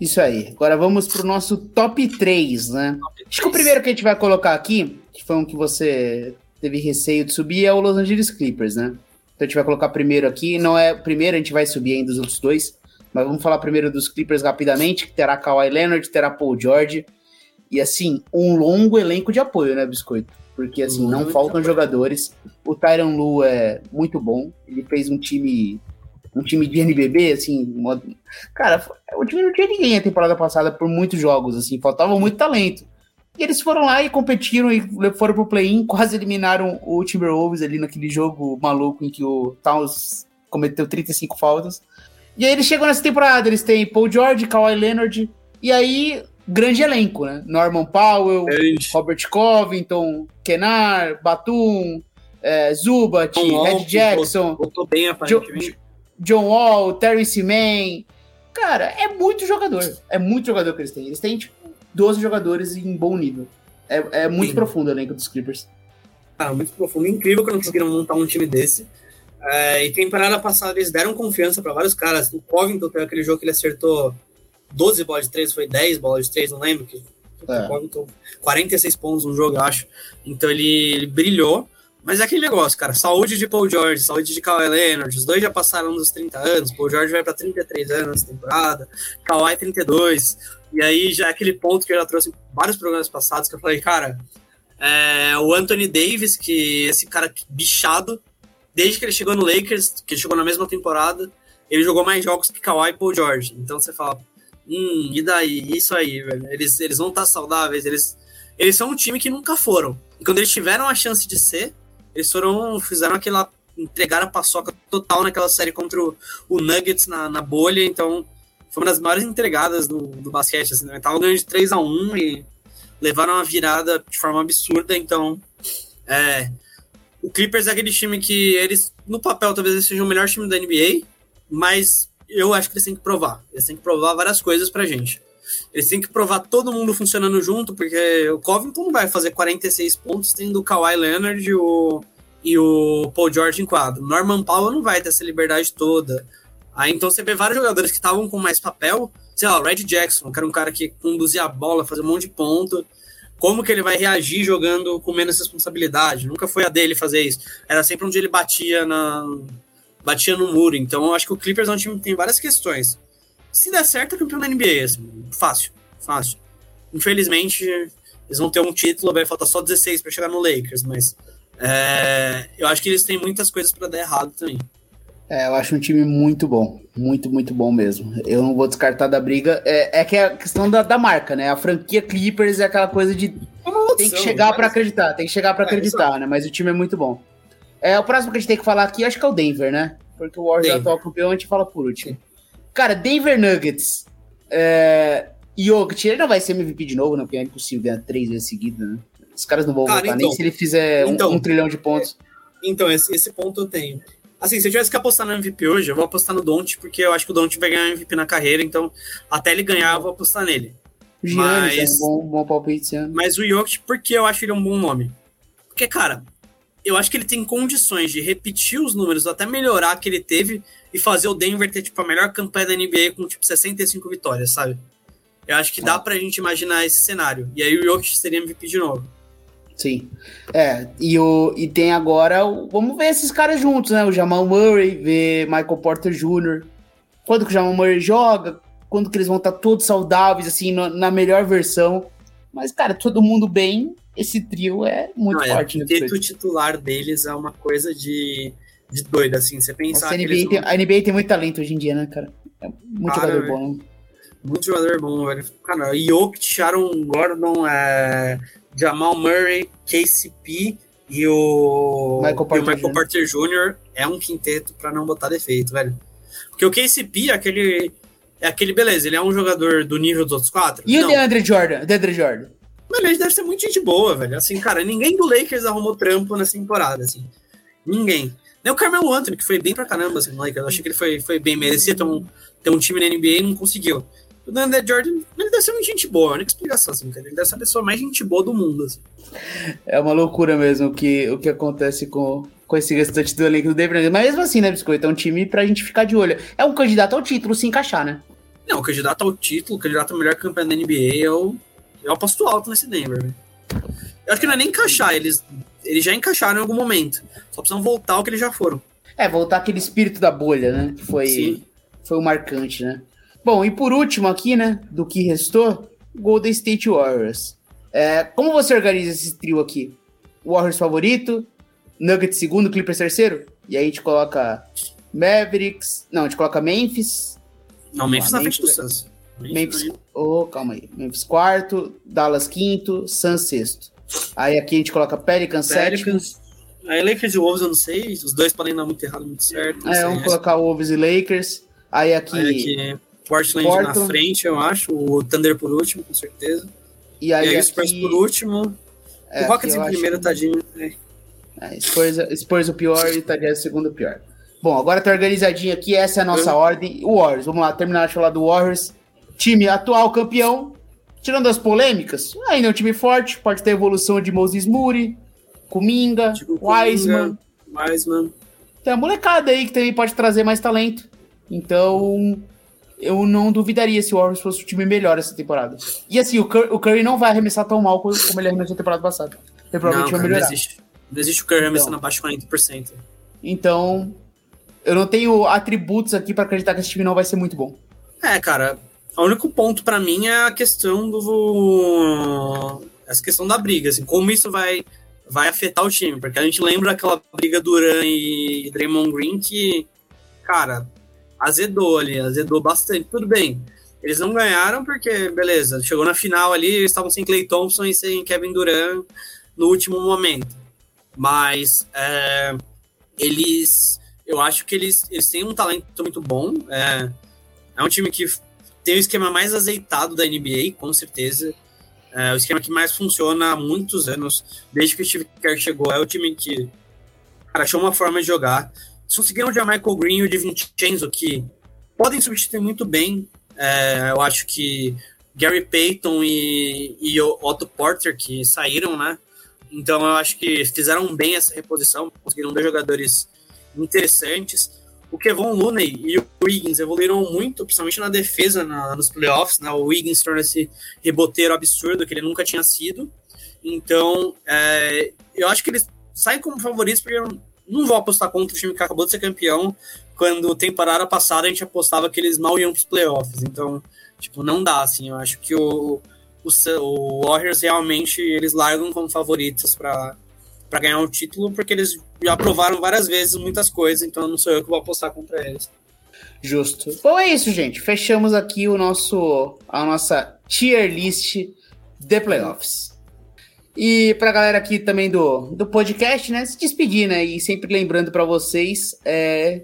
Isso aí. Agora vamos pro nosso top 3, né? Top 3. Acho que o primeiro que a gente vai colocar aqui, que foi um que você teve receio de subir, é o Los Angeles Clippers, né? Então a gente vai colocar primeiro aqui. Não é primeiro, a gente vai subir ainda os outros dois. Mas vamos falar primeiro dos Clippers rapidamente, que terá Kawhi Leonard, terá Paul George. E assim, um longo elenco de apoio, né, Biscoito? Porque assim, não faltam jogadores. O Tyron Lu é muito bom. Ele fez um time. Um time de NBB, assim. Modo... Cara, o time não tinha ninguém a temporada passada por muitos jogos, assim. Faltava muito talento. E eles foram lá e competiram e foram pro play-in, quase eliminaram o Timberwolves ali naquele jogo maluco em que o Towns cometeu 35 faltas. E aí eles chegam nessa temporada, eles têm Paul George, Kawhi Leonard, e aí grande elenco, né? Norman Powell, Robert Covington, Kenar, Batum, é, Zubat, Red Jackson, bem, jo John Wall, Terry Mann. Cara, é muito jogador. É muito jogador que eles têm. Eles têm, tipo, 12 jogadores em bom nível. É, é muito Sim. profundo o elenco dos Clippers. Ah, muito profundo. Incrível que não conseguiram montar um time desse. É, e temporada passada eles deram confiança para vários caras. O Covington teve aquele jogo que ele acertou 12 bolas de 3, foi 10 bolas de 3, não lembro. Que, é. O Covington, 46 pontos no jogo, eu acho. Então ele, ele, brilhou. Mas é aquele negócio, cara. Saúde de Paul George, saúde de Kawhi Leonard. Os dois já passaram dos 30 anos. Paul George vai para 33 anos nessa temporada. Kawhi 32. E aí já é aquele ponto que eu já trouxe em vários programas passados, que eu falei, cara, é, o Anthony Davis, que esse cara bichado, desde que ele chegou no Lakers, que chegou na mesma temporada, ele jogou mais jogos que Kawhi e Paul George. Então você fala, hum, e daí? Isso aí, velho. Eles, eles vão estar saudáveis, eles, eles são um time que nunca foram. E quando eles tiveram a chance de ser, eles foram, fizeram aquela, entregaram a paçoca total naquela série contra o, o Nuggets na, na bolha, então foi uma das maiores entregadas do, do basquete, assim, né? Tava ganhando de 3 a 1 e levaram uma virada de forma absurda, então é, o Clippers é aquele time que eles, no papel, talvez eles sejam o melhor time da NBA, mas eu acho que eles têm que provar. Eles têm que provar várias coisas pra gente. Eles têm que provar todo mundo funcionando junto, porque o Covington vai fazer 46 pontos tendo o Kawhi Leonard e o, e o Paul George em quadro. Norman Powell não vai ter essa liberdade toda. Aí então você vê vários jogadores que estavam com mais papel, sei lá, o Red Jackson, que era um cara que conduzia a bola, fazia um monte de ponto. Como que ele vai reagir jogando com menos responsabilidade? Nunca foi a dele fazer isso. Era sempre onde ele batia na batia no muro. Então eu acho que o Clippers é um time que tem várias questões. Se der certo, é campeão da NBA, assim, fácil, fácil. Infelizmente, eles vão ter um título, vai faltar só 16 para chegar no Lakers, mas é, eu acho que eles têm muitas coisas para dar errado também. É, eu acho um time muito bom. Muito, muito bom mesmo. Eu não vou descartar da briga. É, é que é a questão da, da marca, né? A franquia Clippers é aquela coisa de. É tem que chegar para acreditar, tem que chegar para é, acreditar, né? Mas o time é muito bom. É, o próximo que a gente tem que falar aqui, acho que é o Denver, né? Porque o Warriors é atual campeão, a gente fala por último. Cara, Denver Nuggets. É, Jokic, ele não vai ser MVP de novo, né? Porque é impossível ganhar três vezes seguidas, né? Os caras não vão Cara, voltar, então, nem se ele fizer então, um, um, trilhão de pontos. Então, esse, esse ponto eu tenho. Assim, se eu tivesse que apostar no MVP hoje, eu vou apostar no Don't, porque eu acho que o Don't vai ganhar MVP na carreira, então até ele ganhar, eu vou apostar nele. Giannis mas, é um bom, bom palpite, Mas o Jokic, porque eu acho ele um bom nome? Porque, cara, eu acho que ele tem condições de repetir os números, até melhorar que ele teve e fazer o Denver ter, tipo, a melhor campanha da NBA com, tipo, 65 vitórias, sabe? Eu acho que dá pra gente imaginar esse cenário. E aí o Jokic seria MVP de novo. Sim. É, e, o, e tem agora. O, vamos ver esses caras juntos, né? O Jamal Murray, ver Michael Porter Jr. Quando que o Jamal Murray joga? Quando que eles vão estar todos saudáveis, assim, no, na melhor versão. Mas, cara, todo mundo bem. Esse trio é muito Não, forte. É, o quinteto titular deles é uma coisa de, de doido, assim. Você pensar Nossa, a, NBA tem, a NBA tem muito talento hoje em dia, né, cara? É muito cara, jogador bom. Muito jogador bom, velho. Cara, Jokic, Sharon Gordon, é, Jamal Murray, KCP e o Michael Porter, o Michael Porter Jr. é um quinteto para não botar defeito, velho. Porque o KCP é aquele. É aquele, beleza, ele é um jogador do nível dos outros quatro. E não. o DeAndre Jordan? DeAndre Jordan? Mano, ele deve ser muito gente boa, velho. Assim, cara, ninguém do Lakers arrumou trampo nessa temporada, assim. Ninguém. Nem o Carmelo Anthony, que foi bem pra caramba, assim, no Lakers. Eu achei que ele foi, foi bem, merecia ter um, ter um time na NBA e não conseguiu. O Dandé Jordan, ele deve ser uma gente boa, a única explicação, assim, Ele deve ser a pessoa mais gente boa do mundo, assim. É uma loucura mesmo o que, o que acontece com, com esse restante do elenco do Denver Mas mesmo assim, né, Biscoito? É um time pra gente ficar de olho. É um candidato ao título se encaixar, né? Não, o candidato ao título, o candidato ao melhor campeão da NBA, eu, eu aposto alto nesse Denver, velho. Eu acho que não é nem encaixar, eles, eles já encaixaram em algum momento. Só precisam voltar ao que eles já foram. É, voltar aquele espírito da bolha, né? Que foi, foi o marcante, né? Bom, e por último aqui, né, do que restou, Golden State Warriors. É, como você organiza esse trio aqui? Warriors favorito, Nuggets segundo, Clippers terceiro? E aí a gente coloca Mavericks, não, a gente coloca Memphis. Não, Memphis na frente do Suns. Memphis, oh, calma aí. Memphis quarto, Dallas quinto, Suns sexto. Aí aqui a gente coloca Pelicans, Pelicans sétimo. Aí Lakers e Wolves eu não sei, os dois podem dar muito errado, muito certo. É, vamos colocar Wolves e Lakers. Aí aqui, aí aqui Portland, Portland, na frente, eu acho. O Thunder por último, com certeza. E aí, e aí aqui... Spurs por último. É, o Rockets em primeiro, que... tadinho. É. É, Spurs, Spurs o pior e Tadinho o segundo pior. Bom, agora tá organizadinho aqui, essa é a nossa ordem. O Warriors, vamos lá, terminar de falar do Warriors. Time atual campeão, tirando as polêmicas, ainda é um time forte, pode ter evolução de Moses Moody, Kuminga, tipo, Wiseman. Wiseman. Tem a molecada aí que também pode trazer mais talento. Então, eu não duvidaria se o Warriors fosse o time melhor essa temporada. E assim, o Curry, o Curry não vai arremessar tão mal como ele arremessou na temporada passada. Ele provavelmente não, vai melhorar. Não existe, não existe o Curry arremessando então, abaixo de 40%. Então, eu não tenho atributos aqui para acreditar que esse time não vai ser muito bom. É, cara, o único ponto para mim é a questão do. Essa questão da briga, assim, como isso vai, vai afetar o time. Porque a gente lembra aquela briga Duran e Draymond Green que, cara, azedou ali, azedou bastante. Tudo bem. Eles não ganharam porque, beleza, chegou na final ali, eles estavam sem Clay Thompson e sem Kevin Durant no último momento. Mas é, eles, eu acho que eles, eles têm um talento muito bom. É, é um time que tem o esquema mais azeitado da NBA, com certeza. É o esquema que mais funciona há muitos anos, desde que o Steve Kerr chegou. É o time que cara, achou uma forma de jogar conseguiram de Michael Green e o de Vincenzo, que podem substituir muito bem. É, eu acho que Gary Payton e, e Otto Porter, que saíram, né? Então eu acho que fizeram bem essa reposição, conseguiram dois jogadores interessantes. O Kevon Looney e o Wiggins evoluíram muito, principalmente na defesa na, nos playoffs. Né? O Wiggins torna esse reboteiro absurdo que ele nunca tinha sido. Então, é, eu acho que eles saem como favoritos porque não vou apostar contra o time que acabou de ser campeão, quando temporada passada a gente apostava que eles mal iam para os playoffs. Então, tipo, não dá, assim. Eu acho que o, o, o Warriors realmente eles largam como favoritos para para ganhar o um título, porque eles já provaram várias vezes muitas coisas, então não sou eu que vou apostar contra eles. Justo. Bom, é isso, gente. Fechamos aqui o nosso a nossa tier list de playoffs. E para a galera aqui também do, do podcast, né, se despedir, né, e sempre lembrando para vocês, é,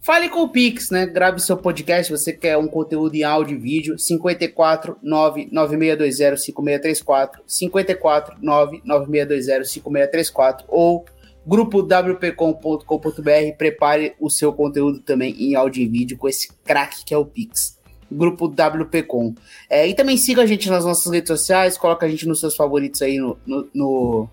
fale com o Pix, né, grave seu podcast, você quer um conteúdo em áudio e vídeo, 54 99620 5634, 54 99620 5634, ou grupo wpcom.com.br, prepare o seu conteúdo também em áudio e vídeo com esse craque que é o Pix grupo WPcom. É, e também siga a gente nas nossas redes sociais, coloca a gente nos seus favoritos aí no, no, no,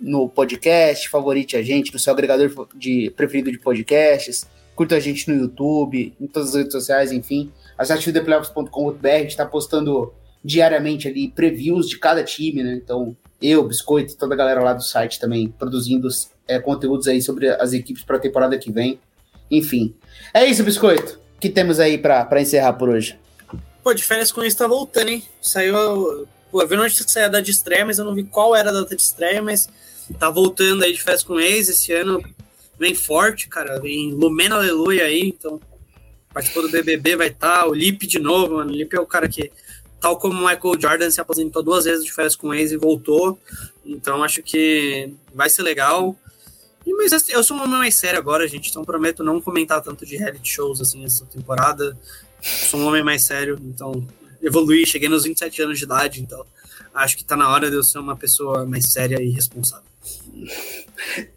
no podcast, favorite a gente no seu agregador de, preferido de podcasts, curta a gente no YouTube, em todas as redes sociais, enfim. Acesse theplayoffs.com.br, a gente está postando diariamente ali previews de cada time, né? Então, eu, Biscoito toda a galera lá do site também produzindo é, conteúdos aí sobre as equipes para a temporada que vem. Enfim, é isso, Biscoito que temos aí para encerrar por hoje? Pô, de férias com isso tá voltando, hein? Saiu. Pô, eu vi notícia que saiu a data de estreia, mas eu não vi qual era a data de estreia, mas tá voltando aí de férias com ex esse ano. Vem forte, cara. Vem Lumena Aleluia aí, então. Participou do BBB, vai estar. Tá. O Lipe de novo, mano. O Lipe é o cara que, tal como o Michael Jordan, se aposentou duas vezes de férias com ex e voltou. Então acho que vai ser legal. Mas assim, eu sou um homem mais sério agora, gente, então prometo não comentar tanto de reality shows assim essa temporada. Sou um homem mais sério, então evoluí, cheguei nos 27 anos de idade, então acho que tá na hora de eu ser uma pessoa mais séria e responsável.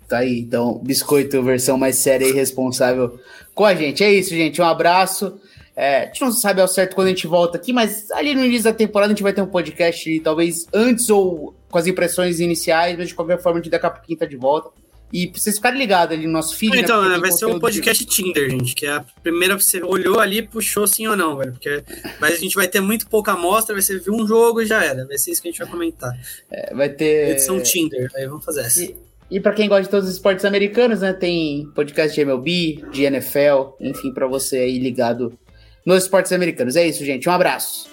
Tá aí, então, biscoito, versão mais séria e responsável com a gente. É isso, gente. Um abraço. É, a gente não sabe ao certo quando a gente volta aqui, mas ali no início da temporada a gente vai ter um podcast, talvez antes ou com as impressões iniciais, mas de qualquer forma a gente daqui a pouquinho tá de volta. E pra vocês ficarem ligados ali no nosso feed. Né, então, né, vai ser um podcast de... Tinder, gente. Que é a primeira que você olhou ali puxou sim ou não, velho. Porque mas a gente vai ter muito pouca amostra, vai ser um jogo e já era. Vai ser isso que a gente vai comentar. É, vai ter. Edição Tinder, aí vamos fazer essa. E, e para quem gosta de todos os esportes americanos, né? Tem podcast de MLB, de NFL, enfim, para você aí ligado nos esportes americanos. É isso, gente. Um abraço.